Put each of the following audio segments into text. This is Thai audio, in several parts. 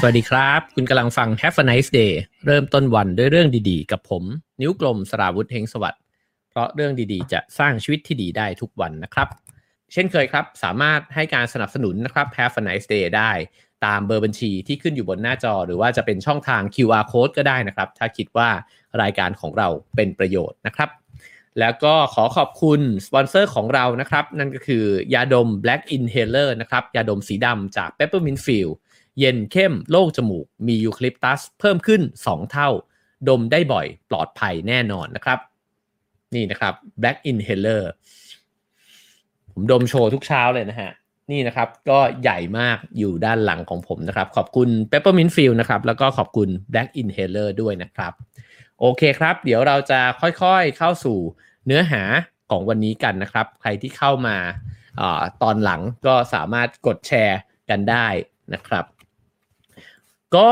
สวัสดีครับ คุณกำลังฟัง Have a nice day เริ่มต้นวันด้วยเรื่องดีๆ กับผม นิ้วกลมสราวุธเฮงสวัสดิ์เพราะเรื่องดีๆ จะสร้างชีวิตที่ดีได้ทุกวันนะครับ เช่นเคยครับ สามารถให้การสนับสนุนนะครับ Have a nice day ได้ตามเบอร์บัญชีที่ขึ้นอยู่บนหน้าจอ หรือว่าจะเป็นช่องทาง QR code ก็ได้นะครับ ถ้าคิดว่ารายการของเราเป็นประโยชน์นะครับ แล้วก็ขอขอบคุณสปอนเซอร์ของเรานะครับ นั่นก็คือยาดม Black Inhaler นะครับยาดมสีดำจาก Peppermint Field เย็นเข้มโล่งจมูก มียูคลิปตัสเพิ่มขึ้น 2 เท่า ดมได้บ่อยปลอดภัยแน่นอนนะครับ นี่นะครับ Black Inhaler ผมดมโชว์ทุกเช้าเลยนะฮะ นี่นะครับก็ใหญ่มากอยู่ด้านหลังของผมนะครับ ขอบคุณ Peppermint Field นะครับ แล้วก็ขอบคุณ Black Inhaler ด้วยนะครับ โอเคครับ เดี๋ยวเราจะค่อยๆเข้าสู่เนื้อหาของวันนี้กันนะครับ ใครที่เข้ามาอตอนหลังก็สามารถกดแชร์กันได้นะครับ ก็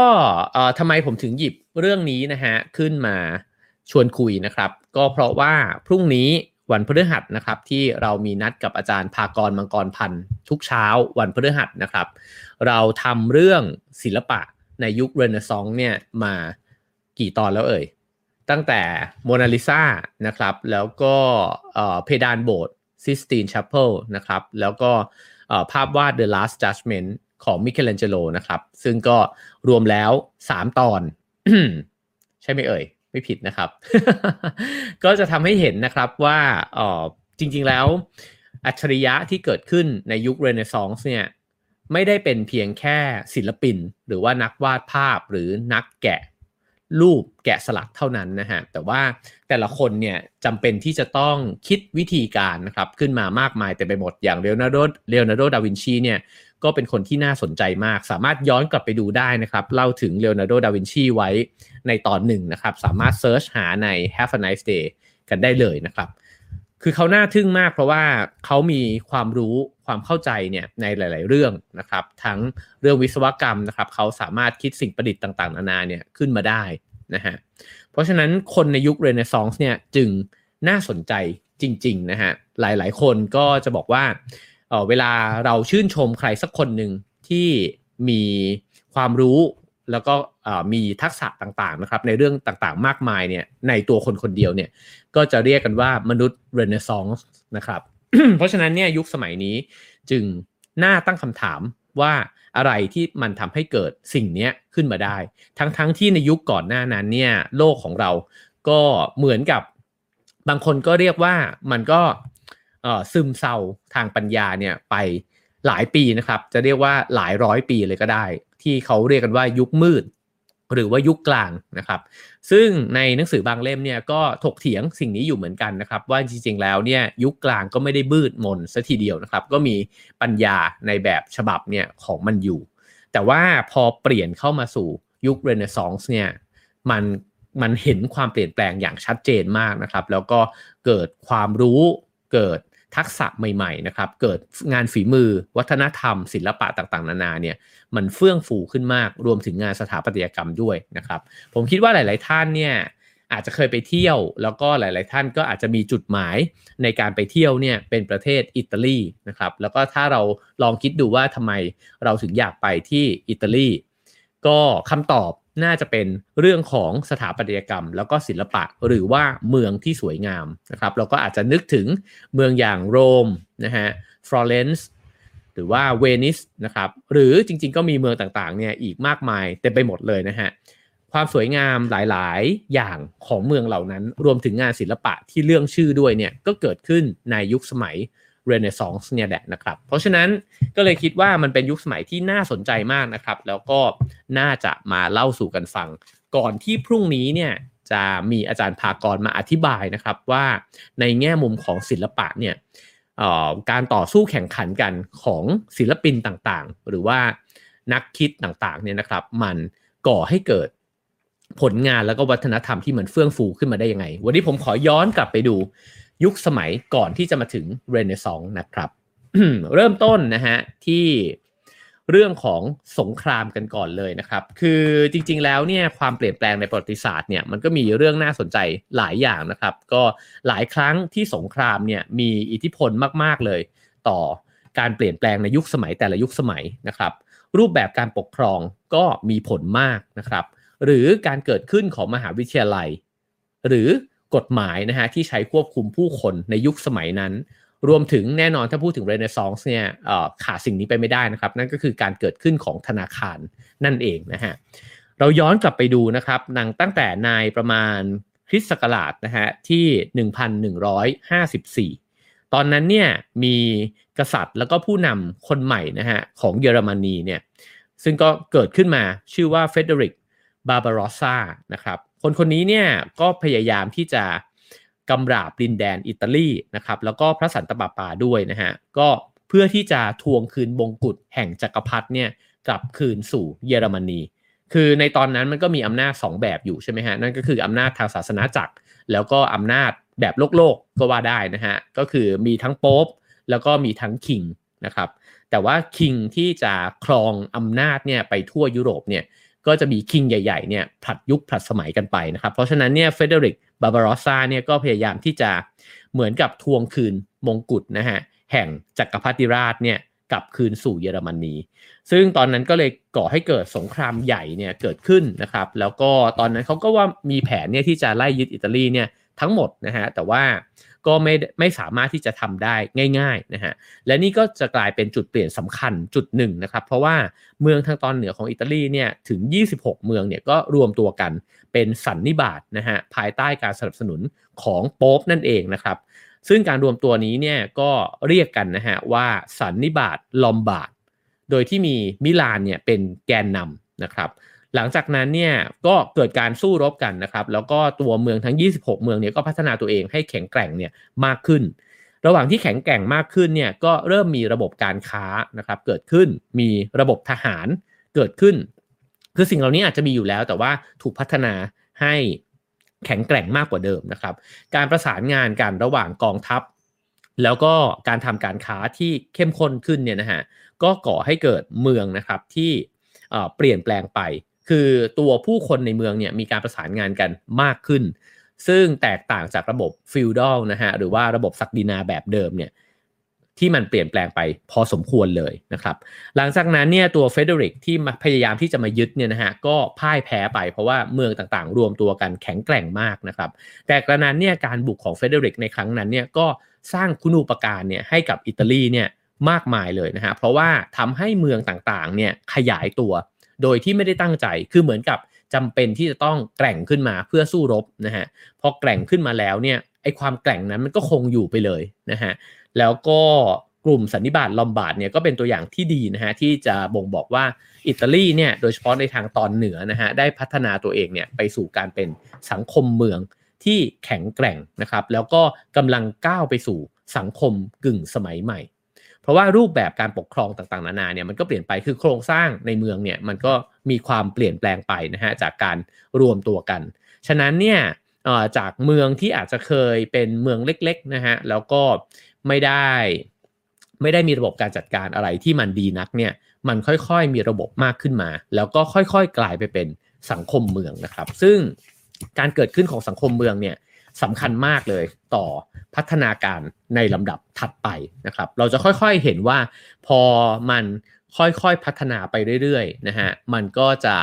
ทำไมผมถึงหยิบเรื่องนี้นะฮะขึ้นมาชวนคุยนะครับ ก็เพราะว่าพรุ่งนี้วันพฤหัสนะครับที่เรามีนัดกับอาจารย์ภากรมังกรพันธ์ทุกเช้าวันพฤหัสนะครับ เราทำเรื่องศิลปะในยุคเรเนซองส์เนี่ยมากี่ตอนแล้วเอ่ย ตั้งแต่โมนาลิซานะครับ แล้วก็เพดานโบสถ์ซิสตีนชัปเปิลนะครับ แล้วก็ภาพวาด The Last Judgment ของมิเกลันเจโลนะครับ ซึ่งก็รวมแล้ว 3 ตอน ใช่ไหมเอ่ย ไม่ผิดนะครับ ก็จะทำให้เห็นนะครับว่าออจริงๆแล้วอัจฉริยะที่เกิดขึ้นในยุคเรเนซองส์เนี่ยไม่ได้เป็นเพียงแค่ศิลปิน หรือว่านักวาดภาพหรือนักแกะรูปแกะสลักเท่านั้นนะฮะ แต่ว่าแต่ละคนเนี่ยจำเป็นที่จะต้องคิดวิธีการนะครับ ขึ้นมามากมายเต็มไปหมดอย่างเลโอนาร์โดเลโอนาร์โดดาวินชีเนี่ย ก็เป็นคนที่น่าสนใจมาก สามารถย้อนกลับไปดูได้นะครับ เล่าถึงเลโอนาร์โด ดาวินชีไว้ในตอนหนึ่งนะครับ สามารถ search หาใน Have a nice day กันได้เลยนะครับ คือเขาน่าทึ่งมากเพราะว่าเขามีความรู้ความเข้าใจเนี่ยในหลาย ๆ เรื่องนะครับ ทั้งเรื่องวิศวกรรมนะครับเขาสามารถคิดสิ่งประดิษฐ์ต่าง ๆ นานาเนี่ยขึ้นมาได้นะฮะ เพราะฉะนั้นคนในยุคเรเนซองส์เนี่ยจึงน่าสนใจจริง ๆ นะฮะ หลาย ๆ คนก็จะบอกว่า เเวลาเราชื่นชมใครสักคนหนึ่งที่มีความรู้แล้วก็มีทักษะต่างๆนะครับในเรื่องต่างๆ มากมายเนี่ยในตัวคนคนเดียวเนี่ยก็จะเรียกกันว่ามนุษย์เรเนซองส์นะครับ เพราะฉะนั้นเนี่ยยุคสมัยนี้จึงน่าตั้งคำถามว่าอะไรที่มันทำให้เกิดสิ่งนี้ขึ้นมาได้ ทั้งๆทที่ในยุคก่อนหน้านั้นเนี่ยโลกของเราก็เหมือนกับบางคนก็เรียกว่ามันก็ ซึมเศร้าทางปัญญาเนี่ยไปหลายปีนะครับ จะเรียกว่าหลายร้อยปีเลยก็ได้ ที่เขาเรียกกันว่ายุคมืด หรือว่ายุคกลางนะครับ ซึ่งในหนังสือบางเล่มเนี่ยก็ถกเถียงสิ่งนี้อยู่เหมือนกันนะครับ ว่าจริงๆแล้วเนี่ยยุคกลางก็ไม่ได้บืดมนซะทีเดียวนะครับ ก็มีปัญญาในแบบฉบับเนี่ยของมันอยู่ แต่ว่าพอเปลี่ยนเข้ามาสู่ยุคเรเนซองส์เนี่ยมันมันเห็นความเปลี่ยนแปลงอย่างชัดเจนมากนะครับ แล้วก็เกิดความรู้เกิด ทักษะใหม่ๆนะครับเกิดงานฝีมือ วัฒนธรรม ศิลปะต่างๆ นานาเนี่ยมันเฟื่องฟูขึ้นมากรวมถึงงานสถาปัตยกรรมด้วยนะครับผมคิดว่าหลาย ๆ ท่านเนี่ยอาจจะเคยไปเที่ยว แล้วก็หลาย ๆ ท่านก็อาจจะมีจุดหมายในการไปเที่ยวเนี่ยเป็นประเทศอิตาลีนะครับแล้วก็ถ้าเราลองคิดดูว่าทำไมเราถึงอยากไปที่อิตาลีก็คำตอบ น่าจะเป็นเรื่องของสถาปัตยกรรม แล้วก็ศิลปะหรือว่าเมืองที่สวยงามนะครับเราก็อาจจะนึกถึงเมืองอย่างโรมนะฮะฟลอเรนซ์หรือว่าเวนิสนะครับหรือจริงๆ ก็มีเมืองต่างๆเนี่ยอีกมากมายเต็มไปหมดเลยนะฮะความสวยงามหลายๆ อย่างของเมืองเหล่านั้น รวมถึงงานศิลปะที่เลื่องชื่อด้วยเนี่ยก็เกิดขึ้นในยุคสมัย เรเนซองส์เนี่ยแหละนะครับ เพราะฉะนั้นก็เลยคิดว่ามันเป็นยุคสมัยที่น่าสนใจมากนะครับ แล้วก็น่าจะมาเล่าสู่กันฟัง ก่อนที่พรุ่งนี้เนี่ยจะมีอาจารย์ภากรมาอธิบายนะครับว่าในแง่มุมของศิลปะเนี่ยการต่อสู้แข่งขันกันของศิลปินต่างๆ หรือว่านักคิดต่างๆเนี่ยนะครับ มันก่อให้เกิดผลงานแล้วก็วัฒนธรรมที่มันเฟื่องฟูขึ้นมาได้ยังไง วันนี้ผมขอย้อนกลับไปดู ยุคสมัยก่อนที่จะมาถึงเรเนซองส์นะครับ เริ่มต้นนะฮะที่เรื่องของสงครามกันก่อนเลยนะครับ คือจริงๆแล้วเนี่ยความเปลี่ยนแปลงในประวัติศาสตร์เนี่ยมันก็มีเรื่องน่าสนใจหลายอย่างนะครับ ก็หลายครั้งที่สงครามเนี่ยมีอิทธิพลมากๆเลย ต่อการเปลี่ยนแปลงในยุคสมัยแต่ละยุคสมัยนะครับ รูปแบบการปกครองก็มีผลมากนะครับ หรือการเกิดขึ้นของมหาวิทยาลัย หรือ กฎหมายนะฮะที่ใช้ควบคุมผู้คนในยุคสมัยนั้น รวมถึงแน่นอนถ้าพูดถึงเรเนซองส์เนี่ยขาดสิ่งนี้ไปไม่ได้นะครับ นั่นก็คือการเกิดขึ้นของธนาคารนั่นเองนะฮะเราย้อนกลับไปดูนะครับนังตั้งแต่ในประมาณคริสต์ศักราชนะฮะที่ 1154 ตอนนั้นเนี่ยมีกษัตริย์แล้วก็ผู้นำคนใหม่นะฮะของเยอรมนีเนี่ยซึ่งก็เกิดขึ้นมาชื่อว่าเฟเดริกบาบารอสซานะครับ คนคนนี้เนี่ยก็พยายามที่จะกำราบดินแดนอิตาลีนะครับแล้วก็พระสันตะปาปาด้วยนะฮะก็เพื่อที่จะทวงคืนบงกุฎแห่งจักรพรรดิเนี่ยกลับคืนสู่เยอรมนี คือในตอนนั้นมันก็มีอำนาจ 2 แบบอยู่ใช่ไหมฮะนั่นก็คืออำนาจทางศาสนาจักร แล้วก็อำนาจแบบโลกโลกก็ว่าได้นะฮะก็คือมีทั้งโป๊ปแล้วก็มีทั้งคิงนะครับแต่ว่าคิงที่จะครองอำนาจเนี่ยไปทั่วยุโรปเนี่ย ก็จะมีคิงใหญ่ๆเนี่ยผลัดยุคผลัดสมัยกันไปนะครับ เพราะฉะนั้นเนี่ยเฟเดริกบาบารอซาเนี่ยก็พยายามที่จะเหมือนกับทวงคืนมงกุฎนะฮะแห่งจักรพรรดิราชเนี่ยกลับคืนสู่เยอรมนี ซึ่งตอนนั้นก็เลยก่อให้เกิดสงครามใหญ่เนี่ยเกิดขึ้นนะครับ แล้วก็ตอนนั้นเขาก็ว่ามีแผนเนี่ยที่จะไล่ยึดอิตาลีเนี่ย ทั้งหมดนะฮะแต่ว่าก็ไม่ไม่สามารถที่จะทำได้ง่ายๆนะฮะและนี่ก็จะกลายเป็นจุดเปลี่ยนสำคัญจุดหนึ่งนะครับ เพราะว่าเมืองทางตอนเหนือของอิตาลีเนี่ยถึง 26 เมืองเนี่ยก็รวมตัวกันเป็นสันนิบาตนะฮะภายใต้การสนับสนุนของโป๊ปนั่นเองนะครับ ซึ่งการรวมตัวนี้เนี่ยก็เรียกกันนะฮะว่าสันนิบาตลอมบาร์ดโดยที่มีมิลานเนี่ยเป็นแกนนำนะครับ หลังจากนั้นเนี่ยก็เกิดการสู้รบกันนะครับ แล้วก็ตัวเมืองทั้ง 26 เมืองเนี่ยก็พัฒนาตัวเองให้แข็งแกร่งเนี่ยมากขึ้น ระหว่างที่แข็งแกร่งมากขึ้นเนี่ยก็เริ่มมีระบบการค้านะครับเกิดขึ้นมีระบบทหารเกิดขึ้น คือสิ่งเหล่านี้อาจจะมีอยู่แล้ว แต่ว่าถูกพัฒนาให้แข็งแกร่งมากกว่าเดิมนะครับ การประสานงานกันระหว่างกองทัพ แล้วก็การทำการค้าที่เข้มข้นขึ้นเนี่ยนะฮะก็ก่อให้เกิดเมืองนะครับที่เปลี่ยนแปลงไป คือตัวผู้คนในเมืองเนี่ยมีการประสานงานกันมากขึ้น ซึ่งแตกต่างจากระบบฟิวดอลนะฮะหรือว่าระบบศักดินาแบบเดิมเนี่ยที่มันเปลี่ยนแปลงไปพอสมควรเลยนะครับ หลังจากนั้นเนี่ยตัวเฟเดริกที่พยายามที่จะมายึดเนี่ยนะฮะก็พ่ายแพ้ไปเพราะว่าเมืองต่างๆ รวมตัวกันแข็งแกร่งมากนะครับ แต่กระนั้นเนี่ยการบุกของเฟเดริกในครั้งนั้นเนี่ยก็สร้างคุณูปการเนี่ยให้กับอิตาลีเนี่ยมากมายเลยนะฮะเพราะว่าทำให้เมืองต่างๆเนี่ยขยายตัว โดยที่ไม่ได้ตั้งใจคือเหมือนกับจำเป็นที่จะต้องแกร่งขึ้นมาเพื่อสู้รบนะฮะพอแกร่งขึ้นมาแล้วเนี่ยไอความแกร่งนั้นมันก็คงอยู่ไปเลยนะฮะแล้วก็กลุ่มสันนิบาตลอมบาร์ดเนี่ยก็เป็นตัวอย่างที่ดีนะฮะที่จะบ่งบอกว่าอิตาลีเนี่ยโดยเฉพาะในทางตอนเหนือนะฮะได้พัฒนาตัวเองเนี่ยไปสู่การเป็นสังคมเมืองที่แข็งแกร่งนะครับแล้วก็กำลังก้าวไปสู่สังคมกึ่งสมัยใหม่ เพราะว่ารูปแบบการปกครองต่างๆนานาเนี่ยมันก็เปลี่ยนไปคือโครงสร้างในเมืองเนี่ยมันก็มีความเปลี่ยนแปลงไปนะฮะจากการรวมตัวกัน ฉะนั้นเนี่ยจากเมืองที่อาจจะเคยเป็นเมืองเล็กๆนะฮะแล้วก็ไม่ได้ไม่ได้มีระบบการจัดการอะไรที่มันดีนักเนี่ยมันค่อยๆมีระบบมากขึ้นมา แล้วก็ค่อยๆกลายไปเป็นสังคมเมืองนะครับ ซึ่งการเกิดขึ้นของสังคมเมืองเนี่ย สำคัญมากเลยต่อพัฒนาการในลำดับถัดไปนะครับ เราจะค่อยๆเห็นว่าพอมันค่อยๆพัฒนาไปเรื่อยๆนะฮะมันก็จะ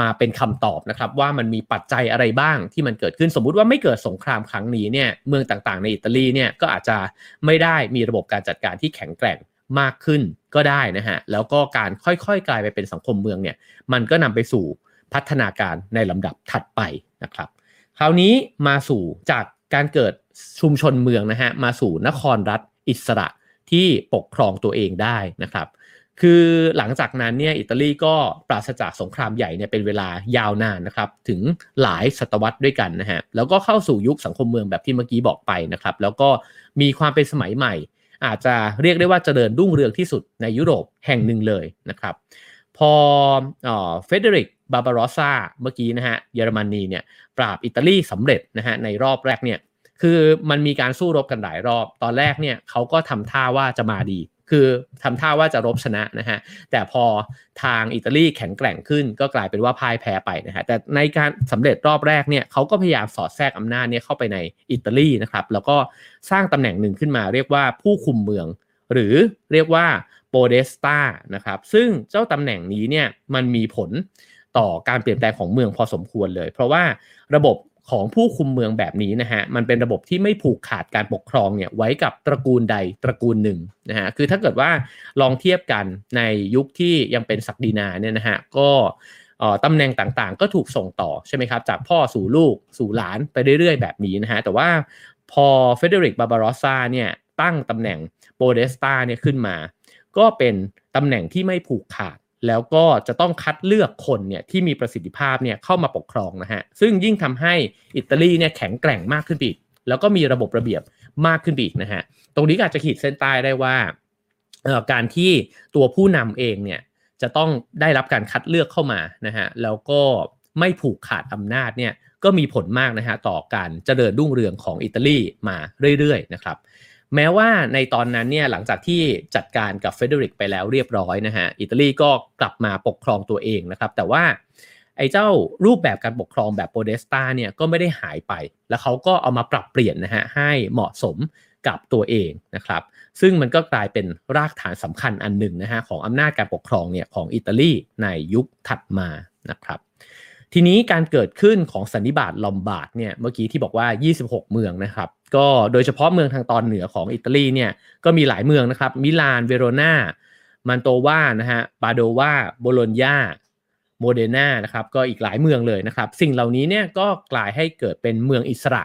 มาเป็นคำตอบนะครับว่ามันมีปัจจัยอะไรบ้างที่มันเกิดขึ้นสมมุติว่าไม่เกิดสงครามครั้งนี้เนี่ยเมืองต่างๆ ในอิตาลีเนี่ยก็อาจจะไม่ได้มีระบบการจัดการที่แข็งแกร่งมากขึ้นก็ได้นะฮะแล้วก็การค่อยๆ กลายไปเป็นสังคมเมืองเนี่ยมันก็นำไปสู่พัฒนาการในลำดับถัดไปนะครับ คราวนี้มาสู่จากการเกิดชุมชนเมืองนะฮะมาสู่นครรัฐอิสระที่ปกครองตัวเองได้นะครับ คือหลังจากนั้นเนี่ยอิตาลีก็ปราศจากสงครามใหญ่เนี่ยเป็นเวลายาวนานนะครับถึงหลายศตวรรษด้วยกันนะฮะแล้วก็เข้าสู่ยุคสังคมเมืองแบบที่เมื่อกี้บอกไปนะครับ แล้วก็มีความเป็นสมัยใหม่ อาจจะเรียกได้ว่าเจริญรุ่งเรืองที่สุดในยุโรปแห่งหนึ่งเลยนะครับ พอเฟเดริก บาบารอซาเมื่อกี้นะฮะเยอรมนีเนี่ยปราบอิตาลีสำเร็จนะฮะในรอบแรกเนี่ยคือมันมีการสู้รบกันหลายรอบ ตอนแรกเนี่ยเขาก็ทำท่าว่าจะมาดี คือทำท่าว่าจะรบชนะนะฮะแต่พอทางอิตาลีแข็งแกร่งขึ้น ก็กลายเป็นว่าพ่ายแพ้ไปนะฮะแต่ในการสำเร็จรอบแรกเนี่ยเขาก็พยายามสอดแทรกอำนาจเนี่ยเข้าไปในอิตาลีนะครับแล้วก็สร้างตำแหน่งหนึ่งขึ้นมา เรียกว่าผู้คุมเมือง หรือเรียกว่าโปเดสตานะครับซึ่งเจ้าตำแหน่งนี้เนี่ยมันมีผล ต่อการเปลี่ยนแปลงของเมืองพอสมควรเลย เพราะว่าระบบของผู้คุมเมืองแบบนี้นะฮะมันเป็นระบบที่ไม่ผูกขาดการปกครองเนี่ยไว้กับตระกูลใดตระกูลหนึ่งนะฮะคือถ้าเกิดว่าลองเทียบกันในยุคที่ยังเป็นศักดินาเนี่ยนะฮะก็ตำแหน่งต่างๆ ก็ถูกส่งต่อใช่ไหมครับจากพ่อสู่ลูกสู่หลานไปเรื่อยๆ แบบนี้นะฮะแต่ว่าพอเฟรเดริกบาร์บารอสซาเนี่ยตั้งตำแหน่งโปเดสตาเนี่ยขึ้นมา ก็เป็นตำแหน่งที่ไม่ผูกขาด แล้วก็จะต้องคัดเลือกคนเนี่ยที่มีประสิทธิภาพเนี่ยเข้ามาปกครองนะฮะซึ่งยิ่งทำให้อิตาลีเนี่ยแข็งแกร่งมากขึ้นอีก แล้วก็มีระบบระเบียบมากขึ้นอีกนะฮะตรงนี้อาจจะขีดเส้นใต้ได้ว่าการที่ตัวผู้นำเองเนี่ยจะต้องได้รับการคัดเลือกเข้ามานะฮะแล้วก็ไม่ผูกขาดอำนาจเนี่ยก็มีผลมากนะฮะต่อการเจริญรุ่งเรืองของอิตาลีมาเรื่อยๆนะครับ แม้ว่าในตอนนั้นเนี่ยหลังจากที่จัดการกับเฟเดริกไปแล้วเรียบร้อยนะฮะอิตาลีก็กลับมาปกครองตัวเองนะครับ แต่ว่าไอ้เจ้ารูปแบบการปกครองแบบโปเดสตาเนี่ยก็ไม่ได้หายไป แล้วเขาก็เอามาปรับเปลี่ยนนะฮะให้เหมาะสมกับตัวเองนะครับ ซึ่งมันก็กลายเป็นรากฐานสำคัญอันหนึ่งนะฮะของอำนาจการปกครองเนี่ยของอิตาลีในยุคถัดมานะครับ ทีนี้การเกิดขึ้นของสันนิบาตลอมบาร์ดเนี่ยเมื่อกี้ที่บอกว่า 26 เมืองนะครับก็โดยเฉพาะเมืองทางตอนเหนือของอิตาลีเนี่ยก็มีหลายเมืองนะครับมิลานเวโรนามานโตวานะฮะปาโดวาโบโลญญาโมเดนานะครับก็อีกหลายเมืองเลยนะครับสิ่งเหล่านี้เนี่ยก็กลายให้เกิดเป็นเมืองอิสระ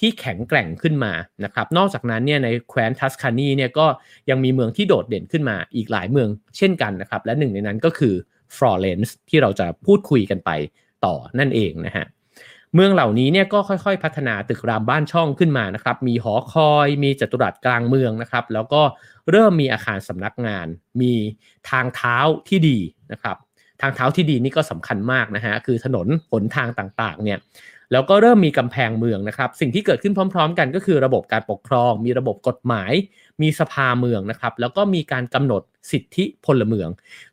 ที่แข็งแกร่งขึ้นมานะครับนอกจากนั้นเนี่ยในแคว้นทัสคานีเนี่ยก็ยังมีเมืองที่โดดเด่นขึ้นมาอีกหลายเมืองเช่นกันนะครับและหนึ่งในนั้นก็คือฟลอเรนซ์ที่เราจะพูดคุยกันไป ต่อนั่นเองนะฮะเมืองเหล่านี้เนี่ยก็ค่อยๆ พัฒนาตึกรามบ้านช่องขึ้นมานะครับ มีหอคอย มีจัตุรัสกลางเมืองนะครับ แล้วก็เริ่มมีอาคารสำนักงาน มีทางเท้าที่ดีนะครับ ทางเท้าที่ดีนี่ก็สำคัญมากนะฮะ คือถนนหนทางต่างๆ เนี่ย แล้วก็เริ่มมีกำแพงเมืองนะครับ สิ่งที่เกิดขึ้นพร้อม ๆ กันก็คือระบบการปกครอง มีระบบกฎหมาย มีสภาเมืองนะครับ แล้วก็มีการกำหนดสิทธิพลเมือง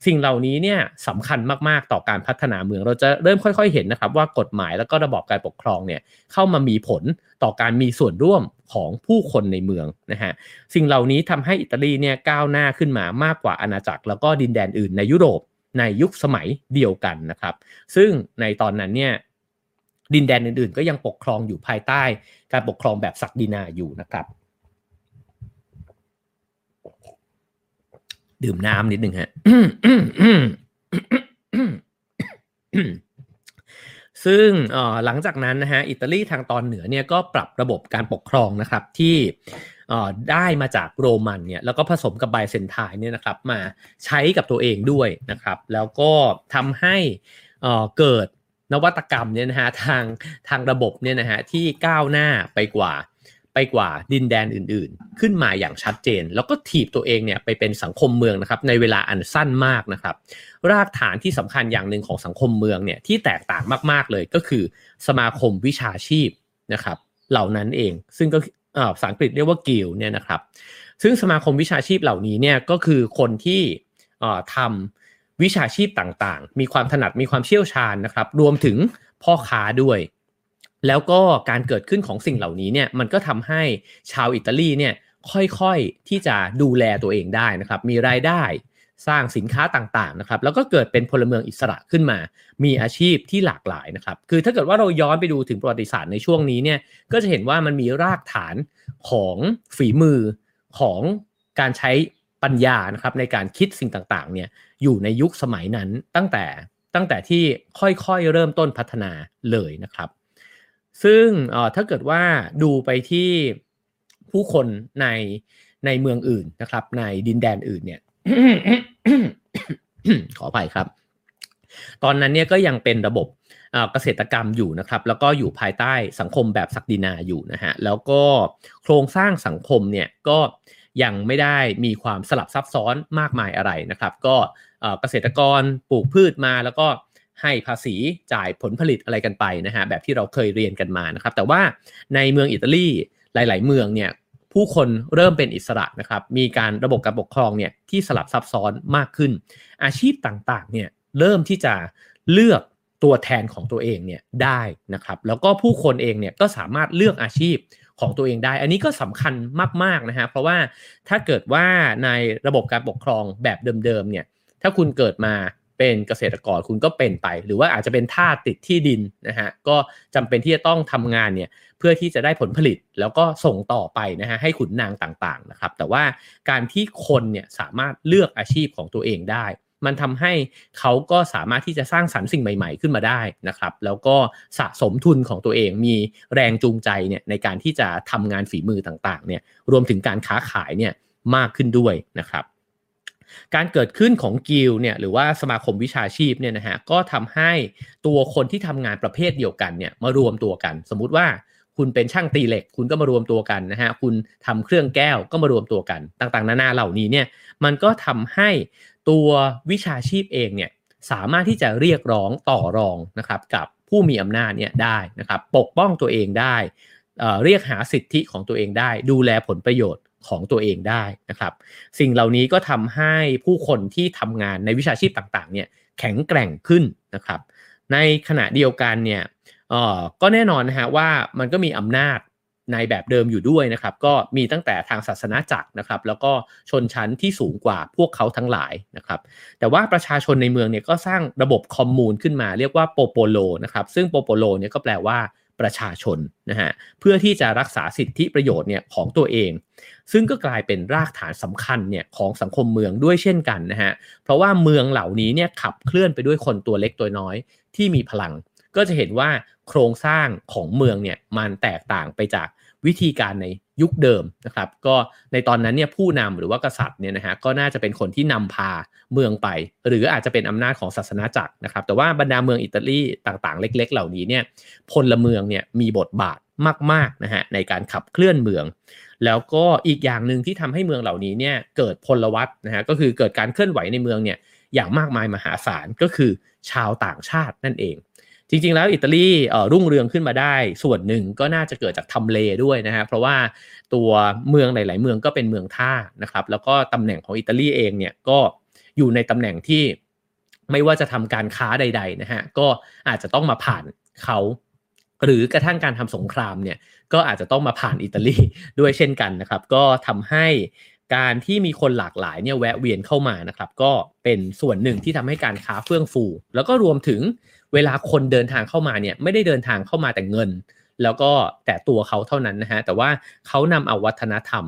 สิ่งเหล่านี้เนี่ยสำคัญมากๆต่อการพัฒนาเมือง เราจะเริ่มค่อยๆเห็นนะครับว่ากฎหมายแล้วก็ระบอบการปกครองเนี่ยเข้ามามีผลต่อการมีส่วนร่วมของผู้คนในเมืองนะฮะสิ่งเหล่านี้ทำให้อิตาลีเนี่ยก้าวหน้าขึ้นมามากกว่าอาณาจักร แล้วก็ดินแดนอื่นในยุโรปในยุคสมัยเดียวกันนะครับ ซึ่งในตอนนั้นเนี่ยดินแดนอื่นๆ ก็ยังปกครองอยู่ภายใต้การปกครองแบบศักดินาอยู่นะครับ ดื่มน้ำนิดหนึ่งฮะซึ่งหลังจากนั้นนะฮะอิตาลีทางตอนเหนือเนี่ยก็ปรับระบบการปกครองนะครับที่ได้มาจากโรมันเนี่ยแล้วก็ผสมกับไบเซนไทน์เนี่ยนะครับมาใช้กับตัวเองด้วยนะครับ แล้วก็ทำให้เกิดนวัตกรรมเนี่ยนะฮะทางทางระบบเนี่ยนะฮะที่ก้าวหน้าไปกว่า ไปกว่าดินแดนอื่นๆ ขึ้นมาอย่างชัดเจน แล้วก็ถีบตัวเองเนี่ยไปเป็นสังคมเมืองนะครับในเวลาอันสั้นมากนะครับ รากฐานที่สำคัญอย่างหนึ่งของสังคมเมืองเนี่ยที่แตกต่างมากๆเลยก็คือสมาคมวิชาชีพนะครับ เหล่านั้นเองซึ่งก็ภาษาอังกฤษเรียกว่ากิลเนี่ยนะครับ ซึ่งสมาคมวิชาชีพเหล่านี้เนี่ยก็คือคนที่ทำวิชาชีพต่างๆ มีความถนัดมีความเชี่ยวชาญนะครับ รวมถึงพ่อค้าด้วย แล้วก็การเกิดขึ้นของสิ่งเหล่านี้เนี่ยมันก็ทำให้ชาวอิตาลีเนี่ยค่อยๆที่จะดูแลตัวเองได้นะครับ มีรายได้สร้างสินค้าต่างๆนะครับ แล้วก็เกิดเป็นพลเมืองอิสระขึ้นมา มีอาชีพที่หลากหลายนะครับ คือถ้าเกิดว่าเราย้อนไปดูถึงประวัติศาสตร์ในช่วงนี้เนี่ย ก็จะเห็นว่ามันมีรากฐานของฝีมือของการใช้ปัญญานะครับในการคิดสิ่งต่างๆเนี่ยอยู่ในยุคสมัยนั้นตั้งแต่ตั้งแต่ที่ค่อยๆเริ่มต้นพัฒนาเลยนะครับ ซึ่งถ้าเกิดว่าดูไปที่ผู้คนในในเมืองอื่นนะครับ ในดินแดนอื่นเนี่ยขออภัยครับ ตอนนั้นเนี่ยก็ยังเป็นระบบเกษตรกรรมอยู่นะครับ แล้วก็อยู่ภายใต้สังคมแบบศักดินาอยู่นะฮะแล้วก็โครงสร้างสังคมเนี่ยก็ยังไม่ได้มีความสลับซับซ้อนมากมายอะไรนะครับ ก็เกษตรกรปลูกพืชมาแล้วก็ ให้ภาษีจ่ายผลผลิตอะไรกันไปนะฮะแบบที่เราเคยเรียนกันมานะครับ แต่ว่าในเมืองอิตาลีหลาย ๆ เมืองเนี่ยผู้คนเริ่มเป็นอิสระนะครับ มีการระบบการปกครองเนี่ยที่สลับซับซ้อนมากขึ้น อาชีพต่าง ๆ เนี่ยเริ่มที่จะเลือกตัวแทนของตัวเองเนี่ยได้นะครับ แล้วก็ผู้คนเองเนี่ยก็สามารถเลือกอาชีพของตัวเองได้ อันนี้ก็สำคัญมาก ๆ นะฮะ เพราะว่าถ้าเกิดว่าในระบบการปกครองแบบเดิม ๆ เนี่ย ถ้าคุณเกิดมา เป็นเกษตรกรคุณก็เป็นไป หรือว่าอาจจะเป็นท่าติดที่ดินนะฮะก็จำเป็นที่จะต้องทำงานเนี่ยเพื่อที่จะได้ผลผลิตแล้วก็ส่งต่อไปนะฮะให้ขุนนางต่างๆนะครับ แต่ว่าการที่คนเนี่ยสามารถเลือกอาชีพของตัวเองได้มันทำให้เขาก็สามารถที่จะสร้างสรรค์สิ่งใหม่ ๆ ขึ้นมาได้นะครับ แล้วก็สะสมทุนของตัวเองมีแรงจูงใจเนี่ยในการที่จะทำงานฝีมือต่างๆเนี่ยรวมถึงการค้าขายเนี่ยมากขึ้นด้วยนะครับ การเกิดขึ้นของกิลเนี่ยหรือว่าสมาคมวิชาชีพเนี่ยนะฮะก็ทำให้ตัวคนที่ทำงานประเภทเดียวกันเนี่ยมารวมตัวกัน สมมุติว่าคุณเป็นช่างตีเหล็ก คุณก็มารวมตัวกันนะฮะคุณทำเครื่องแก้วก็มารวมตัวกันต่างๆ นานาเหล่านี้เนี่ยมันก็ทำให้ตัววิชาชีพเองเนี่ยสามารถที่จะเรียกร้องต่อรองนะครับกับผู้มีอำนาจเนี่ยได้นะครับปกป้องตัวเองได้เรียกหาสิทธิของตัวเองได้ ดูแลผลประโยชน์ ของตัวเองได้นะครับ สิ่งเหล่านี้ก็ทำให้ผู้คนที่ทำงานในวิชาชีพต่างๆเนี่ยแข็งแกร่งขึ้นนะครับ ในขณะเดียวกันเนี่ยก็แน่นอนนะฮะว่ามันก็มีอำนาจในแบบเดิมอยู่ด้วยนะครับ ก็มีตั้งแต่ทางศาสนาจักรนะครับ แล้วก็ชนชั้นที่สูงกว่าพวกเขาทั้งหลายนะครับ แต่ว่าประชาชนในเมืองเนี่ยก็สร้างระบบคอมมูนขึ้นมาเรียกว่าโปโปโลนะครับ ซึ่งโปโปโลเนี่ยก็แปลว่า ประชาชนนะฮะเพื่อที่จะรักษาสิทธิประโยชน์เนี่ยของตัวเอง ซึ่งก็กลายเป็นรากฐานสำคัญเนี่ยของสังคมเมืองด้วยเช่นกันนะฮะเพราะว่าเมืองเหล่านี้เนี่ยขับเคลื่อนไปด้วยคนตัวเล็กตัวน้อยที่มีพลัง ก็จะเห็นว่าโครงสร้างของเมืองเนี่ยมันแตกต่างไปจากวิธีการใน ยุคเดิมนะครับ ก็ในตอนนั้นเนี่ยผู้นำหรือว่ากษัตริย์เนี่ยนะฮะก็น่าจะเป็นคนที่นำพาเมืองไป หรืออาจจะเป็นอำนาจของศาสนาจักรนะครับ แต่ว่าบรรดาเมืองอิตาลีต่างๆ เล็ก ๆ เหล่านี้เนี่ยพลเมืองเนี่ยมีบทบาทมากๆนะฮะในการขับเคลื่อนเมือง แล้วก็อีกอย่างหนึ่งที่ทำให้เมืองเหล่านี้เนี่ยเกิดพลวัตนะฮะก็คือเกิดการเคลื่อนไหวในเมืองเนี่ยอย่างมากมายมหาศาลก็คือชาวต่างชาตินั่นเอง จริงๆแล้วอิตาลีรุ่งเรืองขึ้นมาได้ ส่วนหนึ่งก็น่าจะเกิดจากทำเลด้วยนะฮะเพราะว่าตัวเมืองหลาย ๆ เมืองก็เป็นเมืองท่านะครับแล้วก็ตำแหน่งของอิตาลีเองเนี่ยก็อยู่ในตำแหน่งที่ไม่ว่าจะทำการค้าใด ๆ นะฮะก็อาจจะต้องมาผ่านเขาหรือกระทั่งการทำสงครามเนี่ยก็อาจจะต้องมาผ่านอิตาลีด้วยเช่นกันนะครับก็ทำให้การที่มีคนหลากหลายเนี่ยแวะเวียนเข้ามานะครับก็เป็นส่วนหนึ่งที่ทำให้การค้าเฟื่องฟู แล้วก็รวมถึง เวลาคนเดินทางเข้ามาเนี่ยไม่ได้เดินทางเข้ามาแต่เงิน แล้วก็แต่ตัวเขาเท่านั้นนะฮะแต่ว่าเขานำเอาวัฒนธรรม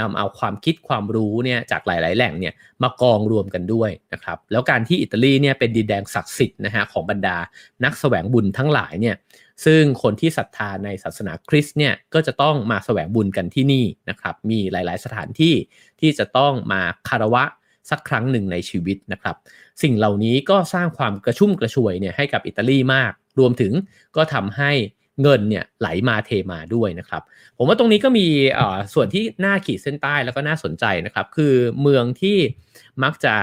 นำเอาความคิดความรู้เนี่ยจากหลาย ๆ แหล่งเนี่ยมากองรวมกันด้วยนะครับแล้วการที่อิตาลีเนี่ยเป็นดินแดนศักดิ์สิทธิ์นะฮะของบรรดานักสแสวงบุญทั้งหลายเนี่ยซึ่งคนที่ศรัทธาในศาสนาคริสต์เนี่ยก็จะต้องมาแสวงบุญกันที่นี่นะครับมีหลาย ๆ สถานที่ที่จะต้องมาคารวะ สักครั้งหนึ่งในชีวิตนะครับ สิ่งเหล่านี้ก็สร้างความกระชุ่มกระชวยเนี่ยให้กับอิตาลีมาก รวมถึงก็ทำให้เงินเนี่ยไหลมาเทมาด้วยนะครับ ผมว่าตรงนี้ก็มีส่วนที่น่าขีดเส้นใต้แล้วก็น่าสนใจนะครับ คือเมืองที่มักจะ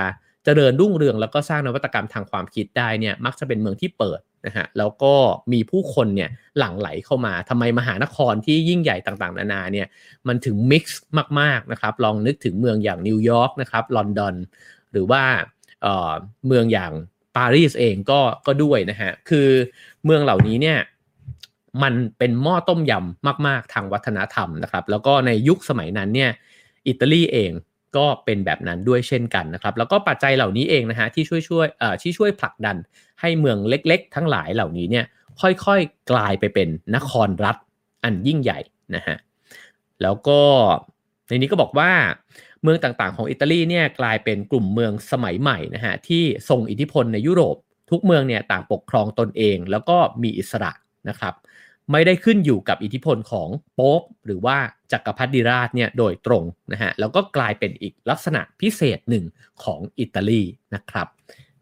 เจริญรุ่งเรืองแล้วก็สร้างนวัตกรรมทางความคิดได้เนี่ยมักจะเป็นเมืองที่เปิด นะฮะแล้วก็มีผู้คนเนี่ยหลั่งไหลเข้ามาทำไมมหานครที่ยิ่งใหญ่ต่างๆ นานาเนี่ยมันถึงมิกซ์มากๆนะครับลองนึกถึงเมืองอย่างนิวยอร์กนะครับลอนดอนหรือว่าเเมืองอย่างปารีสเองก็ก็ด้วยนะฮะคือเมืองเหล่านี้เนี่ยมันเป็นหม้อต้มยำมาก ๆ ทางวัฒนธรรมนะครับ แล้วก็ในยุคสมัยนั้นเนี่ยอิตาลีเอง ก็เป็นแบบนั้นด้วยเช่นกันนะครับ แล้วก็ปัจจัยเหล่านี้เองนะฮะที่ช่วยช่วยเอ่อที่ช่วยผลักดันให้เมืองเล็ก ๆ ทั้งหลายเหล่านี้เนี่ยค่อยๆกลายไปเป็นนครรัฐอันยิ่งใหญ่นะฮะแล้วก็ในนี้ก็บอกว่าเมืองต่างๆของอิตาลีเนี่ยกลายเป็นกลุ่มเมืองสมัยใหม่นะฮะที่ทรงอิทธิพลในยุโรป ทุกเมืองเนี่ยต่างปกครองตนเอง แล้วก็มีอิสระนะครับ ไม่ได้ขึ้นอยู่กับอิทธิพลของโป๊ปหรือว่าจักรพรรดิราชเนี่ยโดยตรงนะฮะแล้วก็กลายเป็นอีกลักษณะพิเศษหนึ่งของอิตาลีนะครับ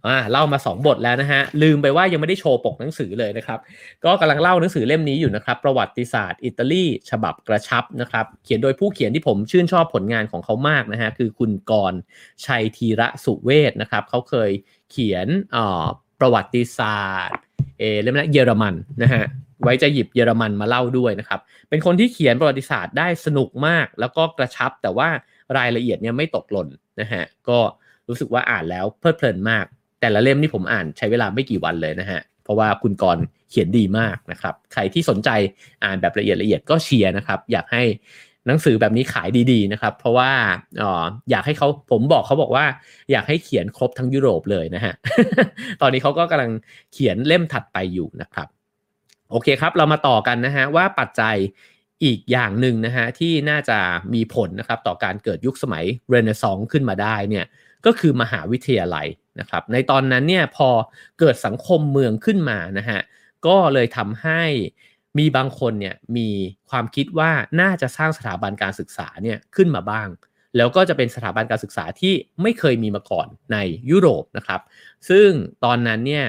อ่าเล่ามา 2 บทแล้วนะฮะลืมไปว่ายังไม่ได้โชว์ปกหนังสือเลยนะครับ ก็กำลังเล่าหนังสือเล่มนี้อยู่นะครับ ประวัติศาสตร์อิตาลีฉบับกระชับนะครับ เขียนโดยผู้เขียนที่ผมชื่นชอบผลงานของเขามากนะฮะคือคุณกรชัยธีระสุเวศนะครับเขาเคยเขียนอ่าประวัติศาสตร์เอเล่มนั้นเยอรมันนะฮะ ไว้จะหยิบเยอรมันมาเล่าด้วยนะครับ เป็นคนที่เขียนประวัติศาสตร์ได้สนุกมาก แล้วก็กระชับแต่ว่ารายละเอียดเนี่ยไม่ตกหล่นนะฮะก็รู้สึกว่าอ่านแล้วเพลิดเพลินมาก แต่ละเล่มนี่ผมอ่านใช้เวลาไม่กี่วันเลยนะฮะเพราะว่าคุณกรเขียนดีมากนะครับ ใครที่สนใจอ่านแบบละเอียดละเอียดก็เชียร์นะครับ อยากให้หนังสือแบบนี้ขายดีๆนะครับ เพราะว่าอออยากให้เขาผมบอกเขาบอกว่า อยากให้เขียนครบทั้งยุโรปเลยนะฮะ ตอนนี้เขาก็กำลังเขียนเล่มถัดไปอยู่นะครับ โอเคครับ เรามาต่อกันนะฮะว่าปัจจัยอีกอย่างหนึ่งนะฮะที่น่าจะมีผลนะครับต่อการเกิดยุคสมัยเรเนซองส์ขึ้นมาได้เนี่ยก็คือมหาวิทยาลัยนะครับในตอนนั้นเนี่ยพอเกิดสังคมเมืองขึ้นมานะฮะก็เลยทำให้มีบางคนเนี่ยมีความคิดว่าน่าจะสร้างสถาบันการศึกษาเนี่ยขึ้นมาบ้าง แล้วก็จะเป็นสถาบันการศึกษาที่ไม่เคยมีมาก่อนในยุโรปนะครับ ซึ่งตอนนั้นเนี่ย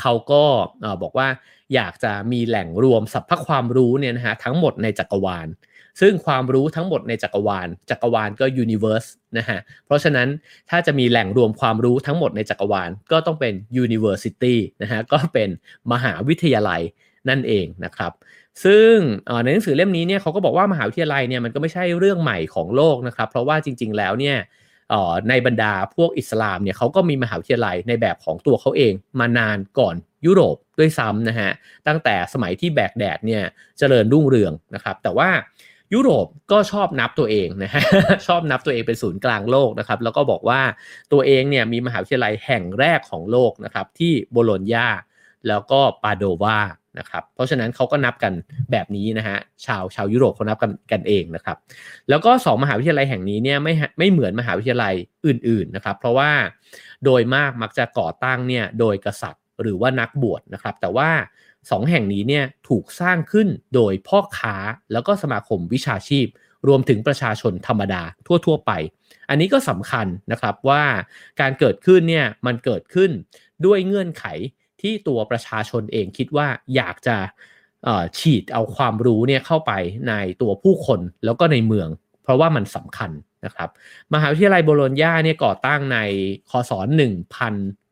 เขาก็บอกว่า อยากจะมีแหล่งรวมสรรพความรู้เนี่ยนะฮะทั้งหมดในจักรวาล ซึ่งความรู้ทั้งหมดในจักรวาล จักรวาลก็ universe นะฮะเพราะฉะนั้นถ้าจะมีแหล่งรวมความรู้ทั้งหมดในจักรวาล ก็ต้องเป็น university นะฮะก็เป็นมหาวิทยาลัยนั่นเองนะครับซึ่งในหนังสือเล่มนี้เนี่ยเขาก็บอกว่ามหาวิทยาลัยเนี่ยมันก็ไม่ใช่เรื่องใหม่ของโลกนะครับ เพราะว่าจริง ๆ แล้วเนี่ย ในบรรดาพวกอิสลามเนี่ยเขาก็มีมหาวิทยาลัยในแบบของตัวเขาเองมานานก่อนยุโรปด้วยซ้ำนะฮะตั้งแต่สมัยที่แบกแดดเนี่ยเจริญรุ่งเรืองนะครับแต่ว่ายุโรปก็ชอบนับตัวเองนะฮะชอบนับตัวเองเป็นศูนย์กลางโลกนะครับแล้วก็บอกว่าตัวเองเนี่ยมีมหาวิทยาลัยแห่งแรกของโลกนะครับที่โบโลญญาแล้วก็ปาโดวา นะครับ เพราะฉะนั้นเขาก็นับกันแบบนี้นะฮะชาวชาวยุโรปเขานับกันกันเองนะครับ แล้วก็ 2 มหาวิทยาลัยแห่งนี้เนี่ยไม่ไม่เหมือนมหาวิทยาลัยอื่นๆนะครับ เพราะว่าโดยมากมักจะก่อตั้งเนี่ยโดยกษัตริย์หรือว่านักบวชนะครับ แต่ว่า 2 แห่งนี้เนี่ยถูกสร้างขึ้นโดยพ่อค้าแล้วก็สมาคมวิชาชีพ รวมถึงประชาชนธรรมดาทั่ว ๆ ไป อันนี้ก็สำคัญนะครับว่าการเกิดขึ้นเนี่ยมันเกิดขึ้นด้วยเงื่อนไข ที่ตัวประชาชนเองคิดว่าอยากจะฉีดเอาความรู้เนี่ยเข้าไปในตัวผู้คนแล้วก็ในเมือง เพราะว่ามันสำคัญนะครับ มหาวิทยาลัยโบโลญญาเนี่ยก่อตั้งในคศ